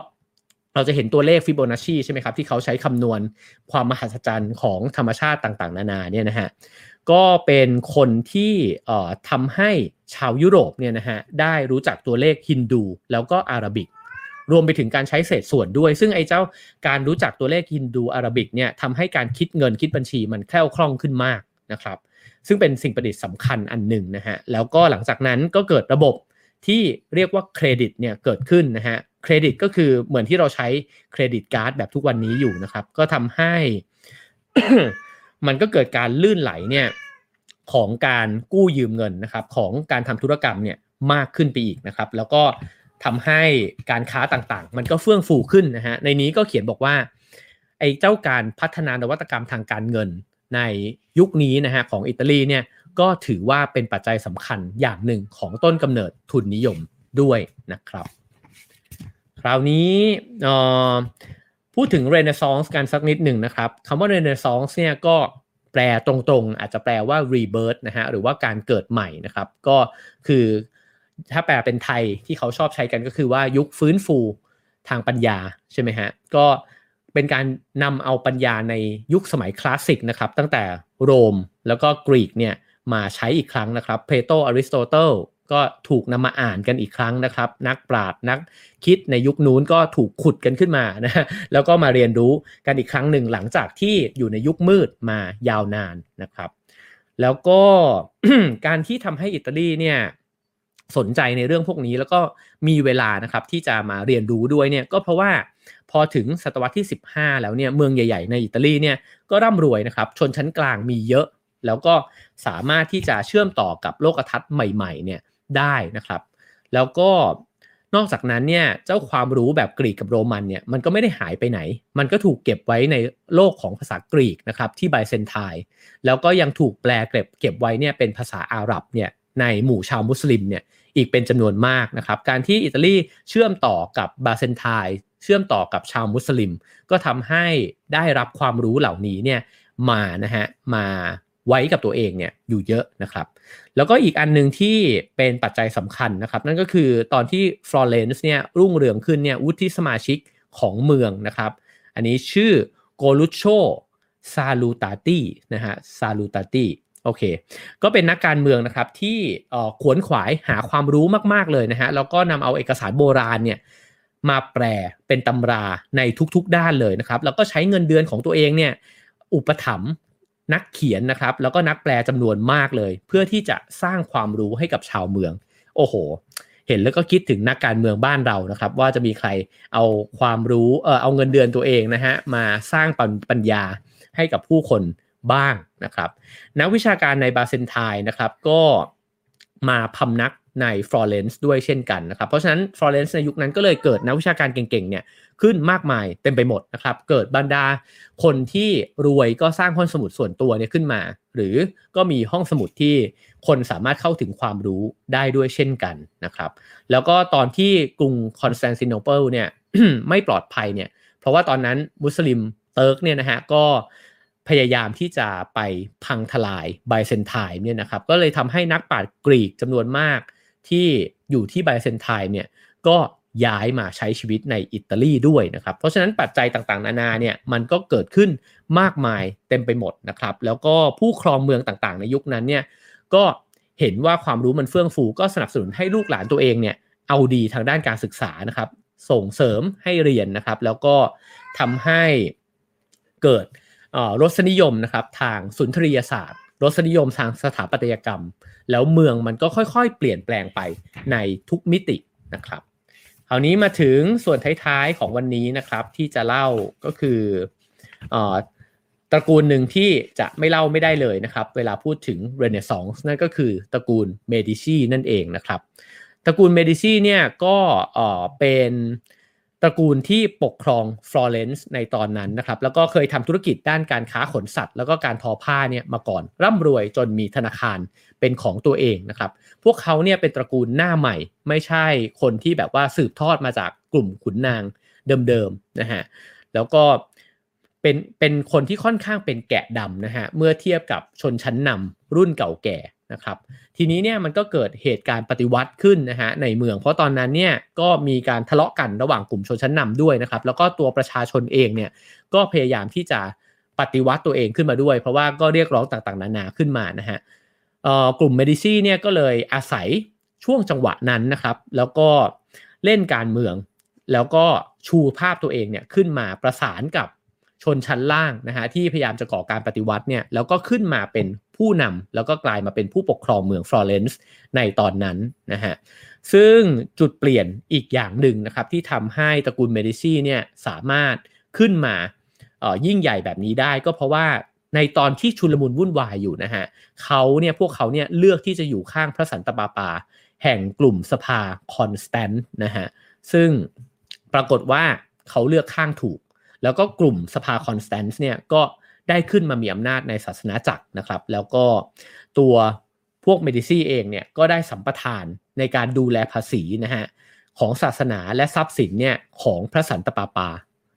เราจะเห็นตัวเลขฟิโบนัชชีใช่ไหมครับที่เขาใช้คำนวณความมหัศจรรย์ของธรรมชาติต่างๆ นานาเนี่ยนะฮะก็เป็นคนที่ทำให้ชาวยุโรปเนี่ยนะฮะได้รู้จักตัวเลขฮินดู แล้วก็อารบิก รวมไปถึงการใช้เศษส่วนด้วย ซึ่งไอ้เจ้าการรู้จักตัวเลขฮินดูอารบิกเนี่ยทำให้การคิดเงินคิดบัญชีมันแคล่วคล่องขึ้นมากนะครับ ซึ่งเป็นสิ่งประดิษฐ์สำคัญอันหนึ่งนะฮะแล้วก็หลังจากนั้นก็เกิดระบบที่เรียกว่าเครดิตเนี่ยเกิดขึ้นนะฮะ เครดิตก็คือเหมือนที่เราใช้เครดิตการ์ดแบบทุกวันนี้อยู่นะครับ ก็ทำให้ มันก็เกิดการลื่นไหลเนี่ยของการกู้ยืมเงินนะครับ ของการทำธุรกรรมเนี่ยมากขึ้นไปอีกนะครับ แล้วก็ทำให้การค้าต่างๆ มันก็เฟื่องฟูขึ้นนะฮะในนี้ก็เขียนบอกว่าไอ้เจ้าการพัฒนานวัตกรรมทางการเงินในยุคนี้นะฮะของอิตาลีเนี่ยก็ถือว่าเป็นปัจจัยสำคัญอย่างหนึ่งของต้นกำเนิดทุนนิยมด้วยนะครับ คราวนี้พูดถึงเรเนซองส์กันสักนิดหนึ่งนะครับคำว่าเรเนซองส์เนี่ยก็แปลตรงๆ อาจจะแปลว่า rebirth นะฮะหรือว่าการเกิดใหม่นะครับ ก็คือถ้าแปลเป็นไทยที่เขาชอบใช้กันก็คือว่ายุคฟื้นฟูทางปัญญาใช่ไหมฮะก็เป็นการนำเอาปัญญาในยุคสมัยคลาสสิกนะครับ ตั้งแต่โรมแล้วก็กรีกเนี่ยมาใช้อีกครั้งนะครับเพลโตอริสโตเติล ก็ถูกนำมาอ่านกันอีกครั้งนะครับ นักปราชญ์นักคิดในยุคนู้นก็ถูกขุดกันขึ้นมานะแล้วก็มาเรียนรู้กันอีกครั้งหนึ่งหลังจากที่อยู่ในยุคมืดมายาวนานนะครับ แล้วก็การที่ทำให้อิตาลีเนี่ยสนใจในเรื่องพวกนี้แล้วก็มีเวลานะครับที่จะมาเรียนรู้ด้วยเนี่ยก็เพราะว่าพอถึงศตวรรษที่ 15 แล้วเนี่ยเมืองใหญ่ ๆ ในอิตาลีเนี่ยก็ร่ำรวยนะครับชนชั้นกลางมีเยอะ แล้วก็สามารถที่จะเชื่อมต่อกับโลกทัศน์ใหม่ๆเนี่ย ได้นะครับ แล้วก็นอกจากนั้นเนี่ยเจ้าความรู้แบบกรีกกับโรมันเนี่ยมันก็ไม่ได้หายไปไหน มันก็ถูกเก็บไว้ในโลกของภาษากรีกนะครับที่ไบเซนไทน์แล้วก็ยังถูกแปลเก็บเก็บไว้เนี่ยเป็นภาษาอาหรับเนี่ยในหมู่ชาวมุสลิมเนี่ยอีกเป็นจำนวนมากนะครับ การที่อิตาลีเชื่อมต่อกับบาเซนไทน์เชื่อมต่อกับชาวมุสลิม ก็ทำให้ได้รับความรู้เหล่านี้เนี่ยมานะฮะมา ไว้กับตัวเองเนี่ยอยู่เยอะนะครับ แล้วก็อีกอันหนึ่งที่เป็นปัจจัยสำคัญนะครับ นั่นก็คือตอนที่ฟลอเรนซ์เนี่ยรุ่งเรืองขึ้นเนี่ยวุฒิสมาชิกของเมืองนะครับ อันนี้ชื่อโกลุชโชซาลูตาตีนะฮะซาลูตาตีโอเค ก็เป็นนักการเมืองนะครับที่ขวนขวายหาความรู้มากๆเลยนะฮะ แล้วก็นำเอาเอกสารโบราณเนี่ยมาแปลเป็นตำราในทุกๆด้านเลยนะครับ แล้วก็ใช้เงินเดือนของตัวเองเนี่ยอุปถัมภ์ นักเขียนนะครับ แล้วก็นักแปลจำนวนมากเลย เพื่อที่จะสร้างความรู้ให้กับชาวเมือง โอ้โห เห็นแล้วก็คิดถึงนักการเมืองบ้านเรานะครับ ว่าจะมีใครเอาความรู้เออเอาเงินเดือนตัวเองนะฮะมาสร้างปัญญาให้กับผู้คนบ้างนะครับ นักวิชาการในไบแซนไทน์นะครับก็มาพำนัก ในฟลอเรนซ์ด้วยเช่นกันนะครับ เพราะฉะนั้นฟลอเรนซ์ในยุคนั้นก็เลยเกิดนักวิชาการเก่งๆเนี่ยขึ้นมากมายเต็มไปหมดนะครับ เกิดบรรดาคนที่รวยก็สร้างห้องสมุดส่วนตัวเนี่ยขึ้นมา หรือก็มีห้องสมุดที่คนสามารถเข้าถึงความรู้ได้ด้วยเช่นกันนะครับ แล้วก็ตอนที่กรุงคอนสแตนติโนเปิลเนี่ยไม่ปลอดภัยเนี่ย เพราะว่าตอนนั้นมุสลิมเติร์กเนี่ยนะฮะก็พยายามที่จะไปพังทลายไบแซนไทน์เนี่ยนะครับ ก็เลยทำให้นักปราชญ์กรีกจำนวนมาก ที่อยู่ที่ไบเซนไทน์เนี่ยก็ย้ายมาใช้ชีวิตในอิตาลีด้วยนะครับ เพราะฉะนั้นปัจจัยต่างๆ นานาเนี่ยมันก็เกิดขึ้นมากมายเต็มไปหมดนะครับ แล้วก็ผู้ครองเมืองต่างๆ ในยุคนั้นเนี่ยก็เห็นว่าความรู้มันเฟื่องฟูก็สนับสนุนให้ลูกหลานตัวเองเนี่ยเอาดีทางด้านการศึกษานะครับ ส่งเสริมให้เรียนนะครับ แล้วก็ทำให้เกิดรสนิยมนะครับทางสุนทรียศาสตร์ รสนิยมทางสถาปัตยกรรม แล้วเมืองมันก็ค่อยๆ เปลี่ยนแปลงไปในทุกมิตินะครับคราวนี้มาถึงส่วนท้ายๆของวันนี้นะครับที่จะเล่าก็คือตระกูลหนึ่งที่จะไม่เล่าไม่ได้เลยนะครับ เวลาพูดถึงเรเนซองส์นั่นก็คือตระกูลเมดิชีนั่นเองนะครับ ตระกูลเมดิชีเนี่ยก็เป็น ตระกูลที่ปกครองฟลอเรนซ์ในตอนนั้นนะครับ แล้วก็เคยทำธุรกิจด้านการค้าขนสัตว์ แล้วก็การทอผ้าเนี่ยมาก่อน ร่ำรวยจนมีธนาคารเป็นของตัวเองนะครับ พวกเขาเนี่ยเป็นตระกูลหน้าใหม่ ไม่ใช่คนที่แบบว่าสืบทอดมาจากกลุ่มขุนนางเดิมๆนะฮะ แล้วก็เป็นเป็นคนที่ค่อนข้างเป็นแกะดำนะฮะ เมื่อเทียบกับชนชั้นนำรุ่นเก่าแก่ นะครับทีนี้เนี่ยมันก็เกิดเหตุการณ์ปฏิวัติขึ้นนะฮะในเมือง เพราะตอนนั้นเนี่ยก็มีการทะเลาะกันระหว่างกลุ่มชนชั้นนำด้วยนะครับแล้วก็ตัวประชาชนเองเนี่ยก็พยายามที่จะปฏิวัติตัวเองขึ้นมาด้วย เพราะว่าก็เรียกร้องต่างๆ นานาขึ้นมานะฮะกลุ่มเมดิชีเนี่ยก็เลยอาศัยช่วงจังหวะนั้นนะครับ แล้วก็เล่นการเมือง แล้วก็ชูภาพตัวเองเนี่ยขึ้นมาประสานกับ ชนชั้นล่างนะฮะที่พยายามจะก่อการปฏิวัติเนี่ยแล้วก็ขึ้นมาเป็นผู้นำแล้วก็กลายมาเป็นผู้ปกครองเมืองฟลอเรนซ์ในตอนนั้นนะฮะซึ่งจุดเปลี่ยนอีกอย่างหนึ่งนะครับที่ทำให้ตระกูลเมดิชีเนี่ยสามารถขึ้นมายิ่งใหญ่แบบนี้ได้ก็เพราะว่าในตอนที่ชุลมุนวุ่นวายอยู่นะฮะเขาเนี่ยพวกเขาเนี่ยเลือกที่จะอยู่ข้างพระสันตะปาปา แห่งกลุ่มสภาคอนสแตนต์นะฮะซึ่งปรากฏว่าเขาเลือกข้างถูก แล้วก็กลุ่มสภาคอนสแตนต์เนี่ยก็ได้ขึ้นมามีอำนาจในศาสนาจักรนะครับ แล้วก็ตัวพวกเมดิชีเองเนี่ยก็ได้สัมปทานในการดูแลภาษีนะฮะของศาสนาและทรัพย์สินเนี่ยของพระสันตะปาปา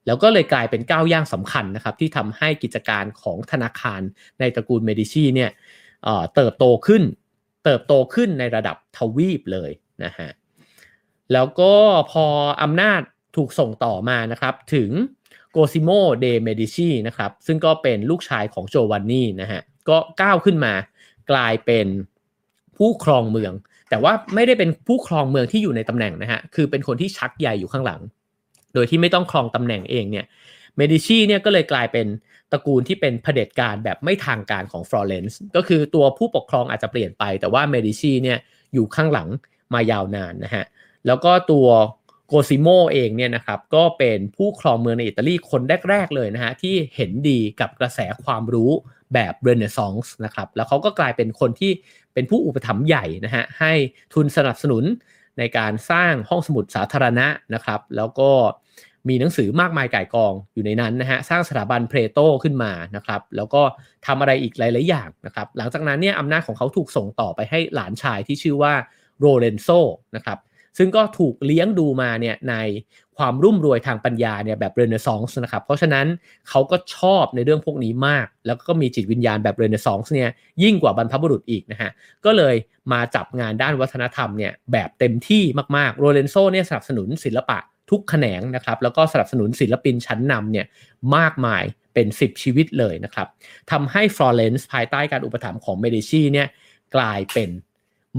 แล้วก็เลยกลายเป็นก้าวย่างสำคัญนะครับ ที่ทำให้กิจการของธนาคารในตระกูลเมดิชีเนี่ยเติบโตขึ้น เติบโตขึ้นในระดับทวีปเลยนะฮะแล้วก็พออำนาจถูกส่งต่อมานะครับถึง โกซิโมเดเมดิชีนะครับซึ่งก็เป็นลูกชายของโจวานนีนะฮะก็ก้าวขึ้นมากลายเป็นผู้ครองเมือง แต่ว่าไม่ได้เป็นผู้ครองเมืองที่อยู่ในตำแหน่งนะฮะคือเป็นคนที่ชักใหญ่อยู่ข้างหลัง โดยที่ไม่ต้องครองตำแหน่งเองเนี่ยเมดิชีเนี่ยก็เลยกลายเป็นตระกูลที่เป็นเผด็จการแบบไม่ทางการของฟลอเรนซ์ก็คือตัวผู้ปกครองอาจจะเปลี่ยนไป แต่ว่าเมดิชีเนี่ยอยู่ข้างหลังมายาวนานนะฮะแล้วก็ตัว โกซิโมเองเนี่ยนะครับก็เป็นผู้ครองเมืองในอิตาลีคนแรก ๆ เลยนะฮะที่เห็นดีกับกระแสความรู้แบบเรเนซองส์นะครับแล้วเขาก็กลายเป็นคนที่เป็นผู้อุปถัมภ์ใหญ่นะฮะให้ทุนสนับสนุนในการสร้างห้องสมุดสาธารณะนะครับ แล้วก็มีหนังสือมากมายก่ายกองอยู่ในนั้นนะฮะสร้างสถาบันเพลโตขึ้นมานะครับ แล้วก็ทำอะไรอีกหลาย ๆ อย่างนะครับ หลังจากนั้นเนี่ยอำนาจของเขาถูกส่งต่อไปให้หลานชายที่ชื่อว่าโรเลนโซนะครับ ซึ่งก็ถูกเลี้ยงดูมาเนี่ยในความรุ่มรวยทางปัญญาเนี่ยแบบเรเนซองส์นะครับ เพราะฉะนั้นเขาก็ชอบในเรื่องพวกนี้มาก แล้วก็มีจิตวิญญาณแบบเรเนซองส์เนี่ยยิ่งกว่าบรรพบุรุษอีกนะฮะ ก็เลยมาจับงานด้านวัฒนธรรมเนี่ยแบบเต็มที่มากๆ โรเลนโซเนี่ยสนับสนุนศิลปะทุกแขนงนะครับ แล้วก็สนับสนุนศิลปินชั้นนำเนี่ยมากมายเป็น 10 ชีวิตเลยนะครับทำให้ฟลอเรนซ์ภายใต้การอุปถัมภ์ของเมดิชีเนี่ยกลายเป็น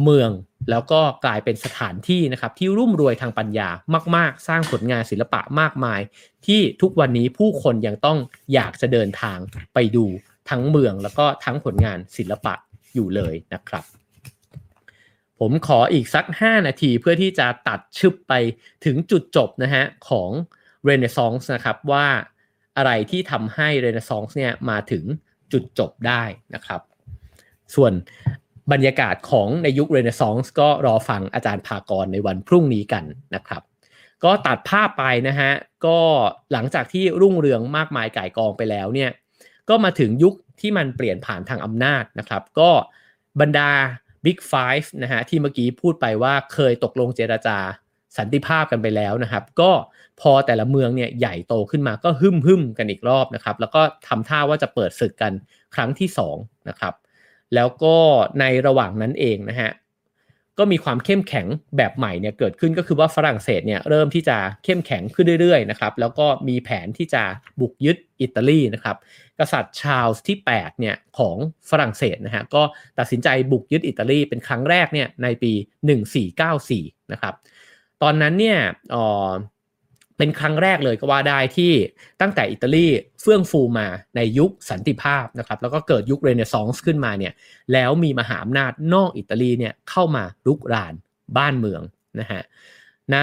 เมือง แล้วก็กลายเป็นสถานที่นะครับที่รุ่มรวยทางปัญญามาก ๆ สร้างผลงานศิลปะมากมาย ที่ทุกวันนี้ผู้คนยังต้องอยากจะเดินทางไปดูทั้งเมืองแล้วก็ทั้งผลงานศิลปะอยู่เลยนะครับ ผมขออีกสัก 5 นาทีเพื่อที่จะตัดชึบไปถึงจุดจบนะฮะของเรเนซองส์นะครับว่าอะไรที่ทำให้เรเนซองส์เนี่ยมาถึงจุดจบได้นะครับ ส่วน บรรยากาศของในยุคเรเนซองส์ก็รอฟังอาจารย์ภากรในวันพรุ่งนี้กันนะครับ ก็ตัดภาพไปนะฮะ ก็หลังจากที่รุ่งเรืองมากมายก่ายกองไปแล้วเนี่ย ก็มาถึงยุคที่มันเปลี่ยนผ่านทางอำนาจนะครับ ก็บรรดา Big Five นะฮะที่เมื่อกี้พูดไปว่าเคยตกลงเจราจาสันติภาพกันไปแล้วนะครับ ก็พอแต่ละเมืองเนี่ยใหญ่โตขึ้นมาก็หึ่มหึมกันอีกรอบนะครับ แล้วก็ทำท่าว่าจะเปิดศึกกันครั้งที่2นะครับ แล้วก็ในระหว่างนั้นเองนะฮะก็มีความเข้มแข็งแบบใหม่เนี่ยเกิดขึ้นก็คือว่าฝรั่งเศสเนี่ยเริ่มที่จะเข้มแข็งขึ้นเรื่อยๆนะครับแล้วก็มีแผนที่จะบุกยึดอิตาลีนะครับกษัตริย์ชาร์ลส์ที่8เนี่ยของฝรั่งเศสนะฮะก็ตัดสินใจบุกยึดอิตาลีเป็นครั้งแรกเนี่ยในปี 1494นะครับตอนนั้นเนี่ย เป็นครั้งแรกเลยก็ว่าได้ที่ตั้งแต่อิตาลีเฟื่องฟูมาในยุคสันติภาพนะครับแล้วก็เกิดยุคเรเนซองส์ขึ้นมาเนี่ยแล้วมีมหาอำนาจนอกอิตาลีเนี่ยเข้ามารุกรานบ้านเมืองนะฮะใน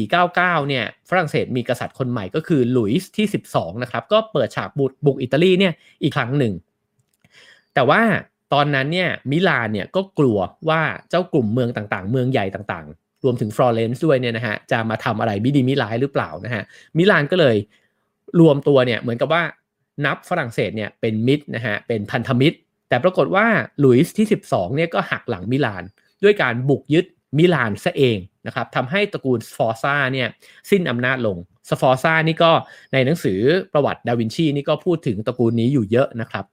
1499 เนี่ยฝรั่งเศสมีกษัตริย์คนใหม่ก็คือหลุยส์ที่ 12 นะครับ ก็เปิดฉากบุกบุกอิตาลีเนี่ยอีกครั้งหนึ่ง แต่ว่าตอนนั้นเนี่ยมิลานเนี่ยก็กลัวว่าเจ้ากลุ่มเมืองต่างๆ เมืองใหญ่ต่าง รวมถึงฟลอเรนซ์ด้วยเนี่ยนะฮะจะมาทำอะไรมิดีมิร้ายหรือเปล่านะฮะมิลานก็เลยรวมตัวเนี่ยเหมือนกับว่านับฝรั่งเศสเนี่ยเป็นมิตรนะฮะเป็นพันธมิตร แต่ปรากฏว่าหลุยส์ที่ 12เนี่ยก็หักหลังมิลาน ด้วยการบุกยึดมิลานซะเองนะครับทำให้ตระกูลสฟอร์ซาเนี่ยสิ้นอำนาจลงสฟอร์ซ่านี่ก็ในหนังสือประวัติดาวินชีนี่ก็พูดถึงตระกูลนี้อยู่เยอะนะครับ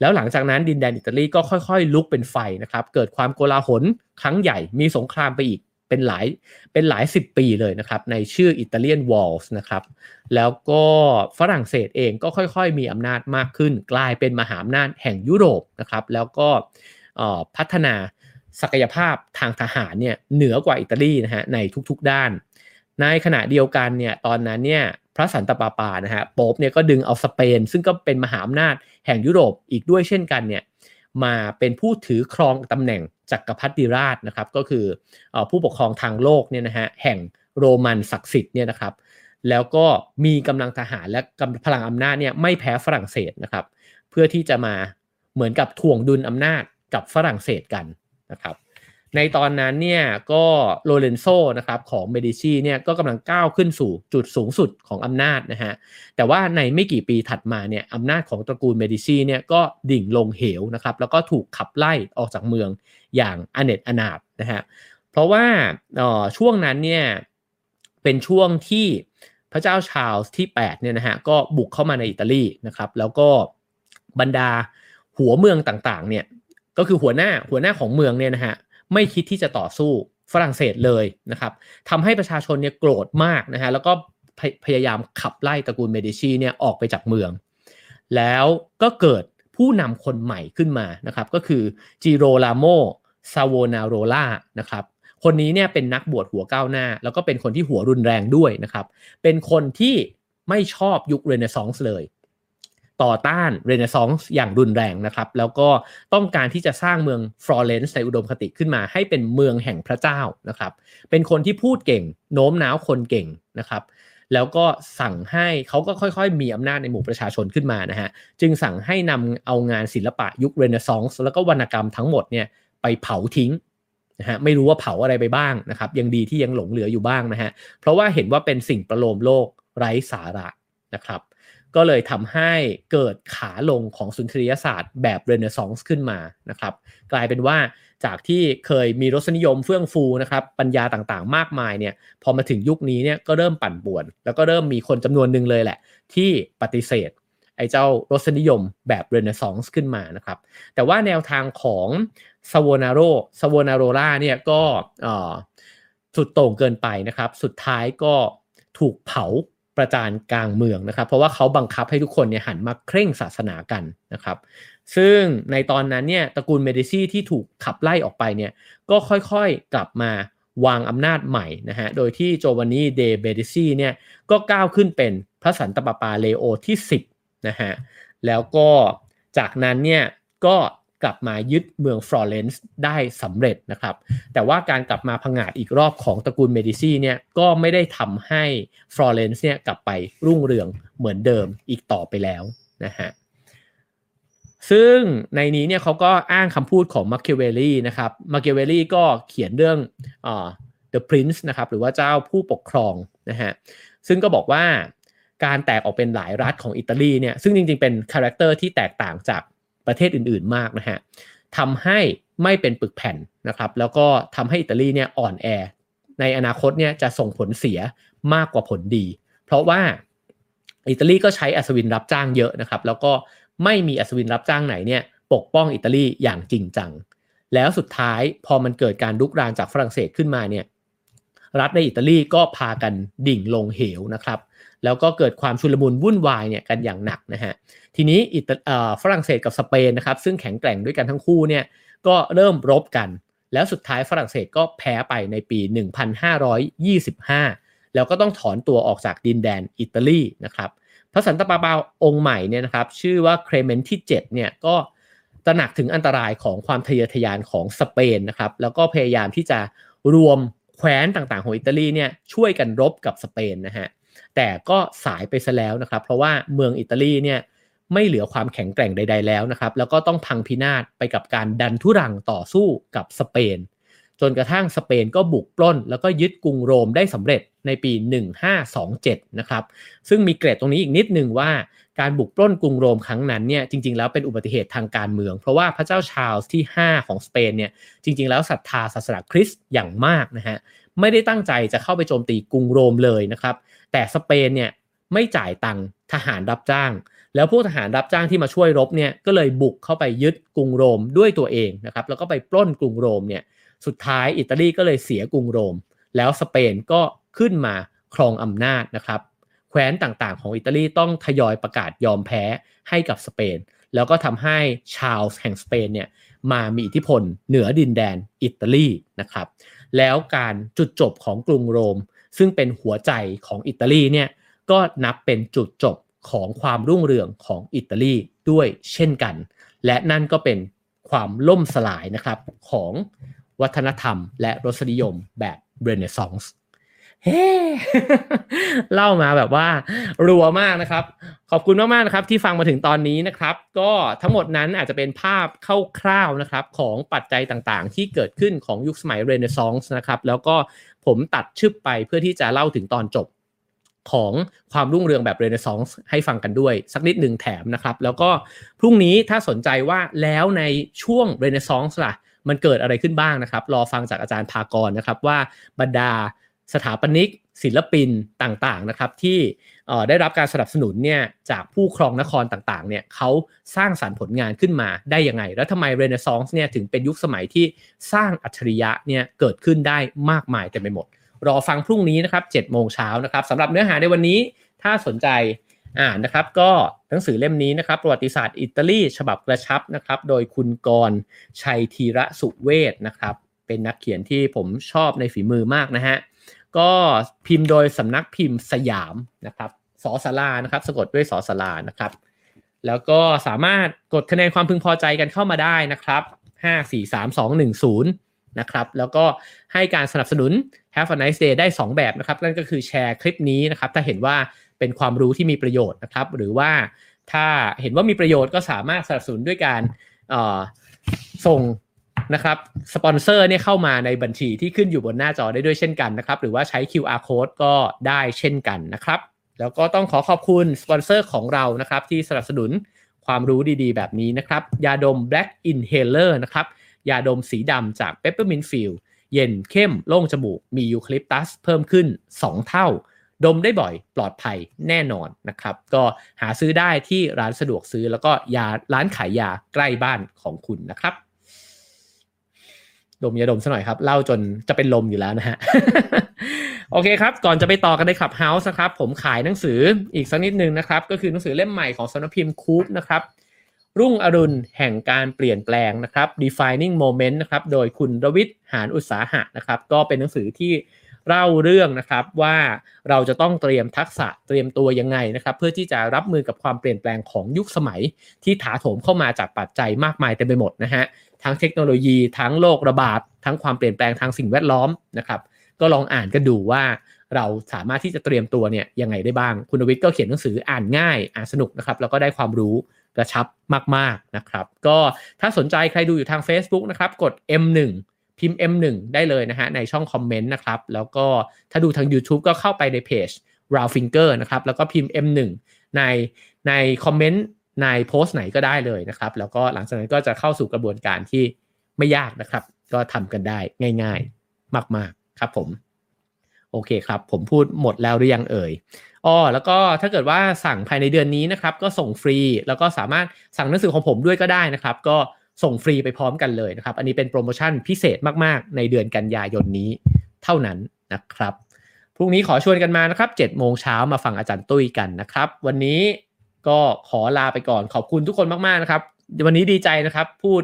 แล้วหลังจากนั้นดินแดนอิตาลีก็ค่อยๆ ลุกเป็นไฟนะครับเกิดความโกลาหลครั้งใหญ่มีสงครามไปอีก เป็นหลายเป็นหลายสิบปีเลยนะครับในชื่ออิตาเลียนวอลส์นะครับแล้วก็ฝรั่งเศสเองก็ค่อยๆ มีอำนาจมากขึ้น กลายเป็นมหาอำนาจแห่งยุโรปนะครับแล้วก็พัฒนาศักยภาพทางทหารเนี่ยเหนือกว่าอิตาลีนะฮะในทุกๆด้าน ในขณะเดียวกันเนี่ยตอนนั้นเนี่ยพระสันตะปาปานะฮะโป๊ปเนี่ยก็ดึงเอาสเปน ซึ่งก็เป็นมหาอำนาจแห่งยุโรปอีกด้วยเช่นกันเนี่ย มาเป็นผู้ถือครองตำแหน่งจักรพรรดิราชนะครับ ก็คือผู้ปกครองทางโลกเนี่ยนะฮะแห่งโรมันศักดิ์สิทธิ์เนี่ยนะครับ แล้วก็มีกำลังทหารและกำพลังอำนาจเนี่ยไม่แพ้ฝรั่งเศสนะครับ เพื่อที่จะมาเหมือนกับถ่วงดุลอำนาจกับฝรั่งเศสกันนะครับ ในตอนนั้นเนี่ยก็โลเรนโซนะครับของเมดิชีเนี่ยก็กำลังก้าวขึ้นสู่จุดสูงสุดของอำนาจนะฮะแต่ว่าในไม่กี่ปีถัดมาเนี่ยอำนาจของตระกูลเมดิชีเนี่ยก็ดิ่งลงเหวนะครับแล้วก็ถูกขับไล่ออกจากเมืองอย่างอเนตอนาบนะฮะเพราะว่าช่วงนั้นเนี่ยเป็นช่วงที่พระเจ้าชาลส์ที่8เนี่ยนะฮะก็บุกเข้ามาในอิตาลีนะครับแล้วก็บรรดาหัวเมืองต่างๆเนี่ยก็คือหัวหน้าหัวหน้าของเมืองเนี่ยนะฮะ ไม่คิดที่จะต่อสู้ฝรั่งเศสเลยนะครับทำให้ประชาชนเนี่ยโกรธมากนะฮะแล้วก็พพยายามขับไล่ตระกูลเมดิชีเนี่ยออกไปจากเมือง แล้วก็เกิดผู้นำคนใหม่ขึ้นมานะครับก็คือจิโรลาโมซาโวนาโรล่านะครับคนนี้เนี่ยเป็นนักบวชหัวก้าวหน้า แล้วก็เป็นคนที่หัวรุนแรงด้วยนะครับเป็นคนที่ไม่ชอบยุคเรเนซองส์เลย ต่อต้านเรเนซองส์อย่างรุนแรงนะครับ แล้วก็ต้องการที่จะสร้างเมืองฟลอเรนซ์ในอุดมคติขึ้นมา ให้เป็นเมืองแห่งพระเจ้านะครับ เป็นคนที่พูดเก่ง โน้มน้าวคนเก่งนะครับแล้วก็สั่งให้เขาก็ค่อยๆ มีอำนาจในหมู่ประชาชนขึ้นมานะฮะ จึงสั่งให้นำเอางานศิลปะยุคเรเนซองส์แล้วก็วรรณกรรมทั้งหมดเนี่ยไปเผาทิ้งนะฮะไม่รู้ว่าเผาอะไรไปบ้างนะครับ ยังดีที่ยังหลงเหลืออยู่บ้างนะฮะ เพราะว่าเห็นว่าเป็นสิ่งประโลมโลกไร้สาระนะครับ ก็เลยทำให้เกิดขาลงของสุนทรียศาสตร์แบบเรเนซองส์ขึ้นมานะครับ กลายเป็นว่าจากที่เคยมีรสนิยมเฟื่องฟูนะครับปัญญาต่างๆ มากมายเนี่ยพอมาถึงยุคนี้เนี่ยก็เริ่มปั่นป่วน แล้วก็เริ่มมีคนจำนวนหนึ่งเลยแหละ ที่ปฏิเสธไอ้เจ้ารสนิยมแบบเรเนซองส์ขึ้นมานะครับ แต่ว่าแนวทางของซาวนาโรซาวนาโรล่าเนี่ยก็สุดโต่งเกินไปนะครับ สุดท้ายก็ถูกเผา ประจานกลางเมืองนะครับ เพราะว่าเขาบังคับให้ทุกคนเนี่ยหันมาเคร่งศาสนากันนะครับ ซึ่งในตอนนั้นเนี่ยตระกูลเมดิชีที่ถูกขับไล่ออกไปเนี่ยก็ค่อยๆกลับมาวางอำนาจใหม่นะฮะโดยที่โจวานนีเดเมดิชีเนี่ยก็ก้าวขึ้นเป็นพระสันตะปาปาเลโอที่ 10นะฮะแล้วก็จากนั้นเนี่ยก็ กลับมายึดเมืองฟลอเรนซ์ได้สำเร็จนะครับ แต่ว่าการกลับมาพังอาจอีกรอบของตระกูลเมดิชีเนี่ยก็ไม่ได้ทำให้ฟลอเรนซ์เนี่ยกลับไปรุ่งเรืองเหมือนเดิมอีกต่อไปแล้วนะฮะซึ่งในนี้เนี่ยเขาก็อ้างคำพูดของมาร์เคิเวลลี่นะครับมาร์เคิเวลลี่ก็เขียนเรื่องอ่า The Prince นะครับหรือว่าเจ้าผู้ปกครองนะฮะซึ่งก็บอกว่าการแตกออกเป็นหลายรัฐของอิตาลีเนี่ยซึ่งจริงๆเป็น character ที่แตกต่างจาก ประเทศอื่นๆมากนะฮะทำให้ไม่เป็นปึกแผ่นนะครับแล้วก็ทำให้อิตาลีเนี่ยอ่อนแอ ในอนาคตเนี่ยจะส่งผลเสียมากกว่าผลดี เพราะว่าอิตาลีก็ใช้อัศวินรับจ้างเยอะนะครับแล้วก็ไม่มีอัศวินรับจ้างไหนเนี่ยปกป้องอิตาลีอย่างจริงจัง แล้วสุดท้ายพอมันเกิดการลุกรานจากฝรั่งเศสขึ้นมาเนี่ยรัฐในอิตาลีก็พากันดิ่งลงเหวนะครับ แล้วก็เกิดความชุลมุนวุ่นวายเนี่ยกันอย่างหนักนะฮะทีนี้อิตาฝรั่งเศสกับสเปนนะครับซึ่งแข็งแกร่งด้วยกันทั้งคู่เนี่ยก็เริ่มรบกัน แล้วสุดท้ายฝรั่งเศสก็แพ้ไปในปี 1525 แล้วก็ต้องถอนตัวออกจากดินแดนอิตาลีนะครับพระสันตะปาปาองค์ใหม่เนี่ยนะครับชื่อว่าเครเมนที่7เนี่ยก็ตระหนักถึงอันตรายของความทะเยอทะยานของสเปนนะครับแล้วก็พยายามที่จะรวมแคว้นต่างๆของอิตาลีเนี่ยช่วยกันรบกับสเปนนะฮะ แต่ก็สายไปซะแล้วนะครับ เพราะว่าเมืองอิตาลีเนี่ยไม่เหลือความแข็งแกร่งใด ๆ แล้วนะครับ แล้วก็ต้องพังพินาศไปกับการดันทุรังต่อสู้กับสเปน จนกระทั่งสเปนก็บุกปล้น แล้วก็ยึดกรุงโรมได้สำเร็จในปี 1527 นะครับ ซึ่งมีเกรดตรงนี้อีกนิดหนึ่งว่าการบุกปล้นกรุงโรมครั้งนั้นเนี่ยจริง ๆ แล้วเป็นอุบัติเหตุทางการเมือง เพราะว่าพระเจ้าชาลส์ที่ 5 ของสเปนเนี่ยจริง ๆ แล้วศรัทธาศาสนาคริสต์อย่างมากนะฮะไม่ได้ตั้งใจจะเข้าไปโจมตีกรุงโรมเลยนะครับ แต่สเปนเนี่ยไม่จ่ายตังค์ทหารรับจ้าง แล้วพวกทหารรับจ้างที่มาช่วยรบเนี่ยก็เลยบุกเข้าไปยึดกรุงโรมด้วยตัวเองนะครับแล้วก็ไปปล้นกรุงโรมเนี่ยสุดท้ายอิตาลีก็เลยเสียกรุงโรม แล้วสเปนก็ขึ้นมาครองอำนาจนะครับแคว้นต่างๆ ของอิตาลีต้องทยอยประกาศยอมแพ้ให้กับสเปน แล้วก็ทำให้ชาลส์แห่งสเปนเนี่ยมามีอิทธิพลเหนือดินแดนอิตาลีนะครับ แล้วการจุดจบของกรุงโรม ซึ่งเป็นหัวใจของอิตาลีเนี่ยก็นับเป็นจุดจบของความรุ่งเรืองของอิตาลีด้วยเช่นกัน และนั่นก็เป็นความล่มสลายนะครับของวัฒนธรรมและรสนิยมแบบเรเนซองส์ เฮ้เล่ามาแบบว่ารัวมากนะครับ ขอบคุณมากๆนะครับ ที่ฟังมาถึงตอนนี้นะครับ ก็ทั้งหมดนั้นอาจจะเป็นภาพคร่าวๆนะครับ ของปัจจัยต่างๆ ที่เกิดขึ้นของยุคสมัยเรเนซองส์นะครับ แล้วก็ผมตัดชึบไปเพื่อที่จะเล่าถึงตอนจบของความรุ่งเรืองแบบเรเนซองส์ให้ฟังกันด้วย สักนิดหนึ่งแถมนะครับ แล้วก็พรุ่งนี้ถ้าสนใจว่าแล้วในช่วงเรเนซองส์ล่ะ มันเกิดอะไรขึ้นบ้างนะครับ รอฟังจากอาจารย์ภากรนะครับว่าบรรดา สถาปนิก ศิลปินต่างๆนะครับที่ได้รับการสนับสนุนเนี่ยจากผู้ครองนครต่างๆเนี่ยเขาสร้างสารรค์ผลงานขึ้นมาได้ยังไง แล้วทำไมเรเนซองส์เนี่ยถึงเป็นยุคสมัยที่สร้างอัจฉริยะเนี่ยเกิดขึ้นได้มากมายเต็มไปหมด รอฟังพรุ่งนี้นะครับ7โมงเช้านะครับสำหรับเนื้อหาในวันนี้ถ้าสนใจอ่านนะครับก็หนังสือเล่มนี้นะครับประวัติศาสตร์อิตาลีฉบับกระชับนะครับโดยคุณกรชัยธีระสุเวศนะครับเป็นนักเขียนที่ผมชอบในฝีมือมากนะฮะ ก็พิมพ์โดยสำนักพิมพ์สยามนะครับสอสารานะครับ สะกดด้วยสอสารานะครับ แล้วก็สามารถกดคะแนนความพึงพอใจกันเข้ามาได้นะครับ5 4 3 2 1 0นะครับ แล้วก็ให้การสนับสนุน Have a nice day ได้ 2 แบบนะครับ นั่นก็คือแชร์คลิปนี้นะครับ ถ้าเห็นว่าเป็นความรู้ที่มีประโยชน์นะครับ หรือว่าถ้าเห็นว่ามีประโยชน์ก็สามารถสนับสนุนด้วยการส่ง นะครับสปอนเซอร์เนี่ยเข้ามาในบัญชีที่ขึ้นอยู่บนหน้าจอได้ด้วยเช่นกันนะครับ หรือว่าใช้ QR code ก็ได้เช่นกันนะครับ แล้วก็ต้องขอขอบคุณสปอนเซอร์ของเรานะครับที่สนับสนุนความรู้ดีๆ แบบนี้นะครับ ยาดม Black Inhaler นะครับ ยาดมสีดำจาก Peppermint Field เย็นเข้มโล่งจมูก มียูคลิปตัสเพิ่มขึ้น 2 เท่า ดมได้บ่อยปลอดภัยแน่นอนนะครับ ก็หาซื้อได้ที่ร้านสะดวกซื้อแล้วก็ยาร้านขายยาใกล้บ้านของคุณนะครับ ดมยาดมซะหน่อยครับเล่าจนจะเป็นลมอยู่แล้วนะฮะ โอเคครับ ก่อนจะไปต่อกันในคลับเฮาส์นะครับ ผมขายหนังสืออีกสักนิดนึงนะครับ ก็คือหนังสือเล่มใหม่ของสำนักพิมพ์คูปนะครับ รุ่งอรุณแห่งการเปลี่ยนแปลงนะครับ defining moment นะครับ โดยคุณรวิทย์หานอุตสาหะนะครับ ก็เป็นหนังสือที่เล่าเรื่องนะครับว่าเราจะต้องเตรียมทักษะเตรียมตัวยังไงนะครับ เพื่อที่จะรับมือกับความเปลี่ยนแปลงของยุคสมัยที่ถาโถมเข้ามาจากปัจจัยมากมายเต็มไปหมดนะฮะ ทั้งเทคโนโลยี ทั้งโรคระบาด ทั้งความเปลี่ยนแปลงทางสิ่งแวดล้อมนะครับก็ลองอ่านกันดูว่าเราสามารถที่จะเตรียมตัวเนี่ยยังไงได้บ้าง คุณวิทย์ก็เขียนหนังสืออ่านง่าย อ่านสนุกนะครับ แล้วก็ได้ความรู้กระชับมาก ๆ นะครับ ก็ถ้าสนใจใครดูอยู่ทาง Facebook นะครับ กด M1 พิมพ์ M1 ได้เลยนะฮะ ในช่องคอมเมนต์นะครับ แล้วก็ถ้าดูทาง YouTube ก็เข้าไปในเพจ r a l Finger นะครับ แล้วก็พิมพ์ M1 ในในคอมเมนต์ ในโพสต์ไหนก็ได้เลยนะครับ แล้วก็หลังจากนั้นก็จะเข้าสู่กระบวนการที่ไม่ยากนะครับ ก็ทำกันได้ง่าย ๆ มาก ๆ ครับผม โอเคครับ ผมพูดหมดแล้วหรือยังเอ่ยอ๋อแล้วก็ถ้าเกิดว่าสั่งภายในเดือนนี้นะครับ ก็ส่งฟรีแล้วก็สามารถสั่งหนังสือของผมด้วยก็ได้นะครับ ก็ส่งฟรีไปพร้อมกันเลยนะครับ อันนี้เป็นโปรโมชั่นพิเศษมากๆ ในเดือนกันยายนนี้เท่านั้นนะครับพรุ่งนี้ขอชวนกันมานะครับ7โมงเช้ามาฟังอาจารย์ตุ้ยกันนะครับ วันนี้ ก็ขอลาไปก่อนขอบคุณทุกคนมากๆนะครับวันนี้ดีใจนะครับ พูด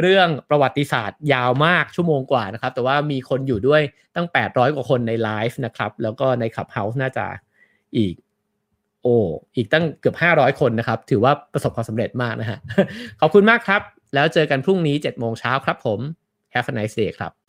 เรื่องประวัติศาสตร์ยาวมากชั่วโมงกว่านะครับ แต่ว่ามีคนอยู่ด้วยตั้ง 800 กว่าคนในไลฟ์นะครับ แล้วก็ในขับเฮาส์น่าจะอีก โอ้อีกตั้งเกือบ 500 คนนะครับ ถือว่าประสบความสำเร็จมากนะฮะขอบคุณมากครับ แล้วเจอกันพรุ่งนี้7โมงเช้าครับผม Have a nice day ครับ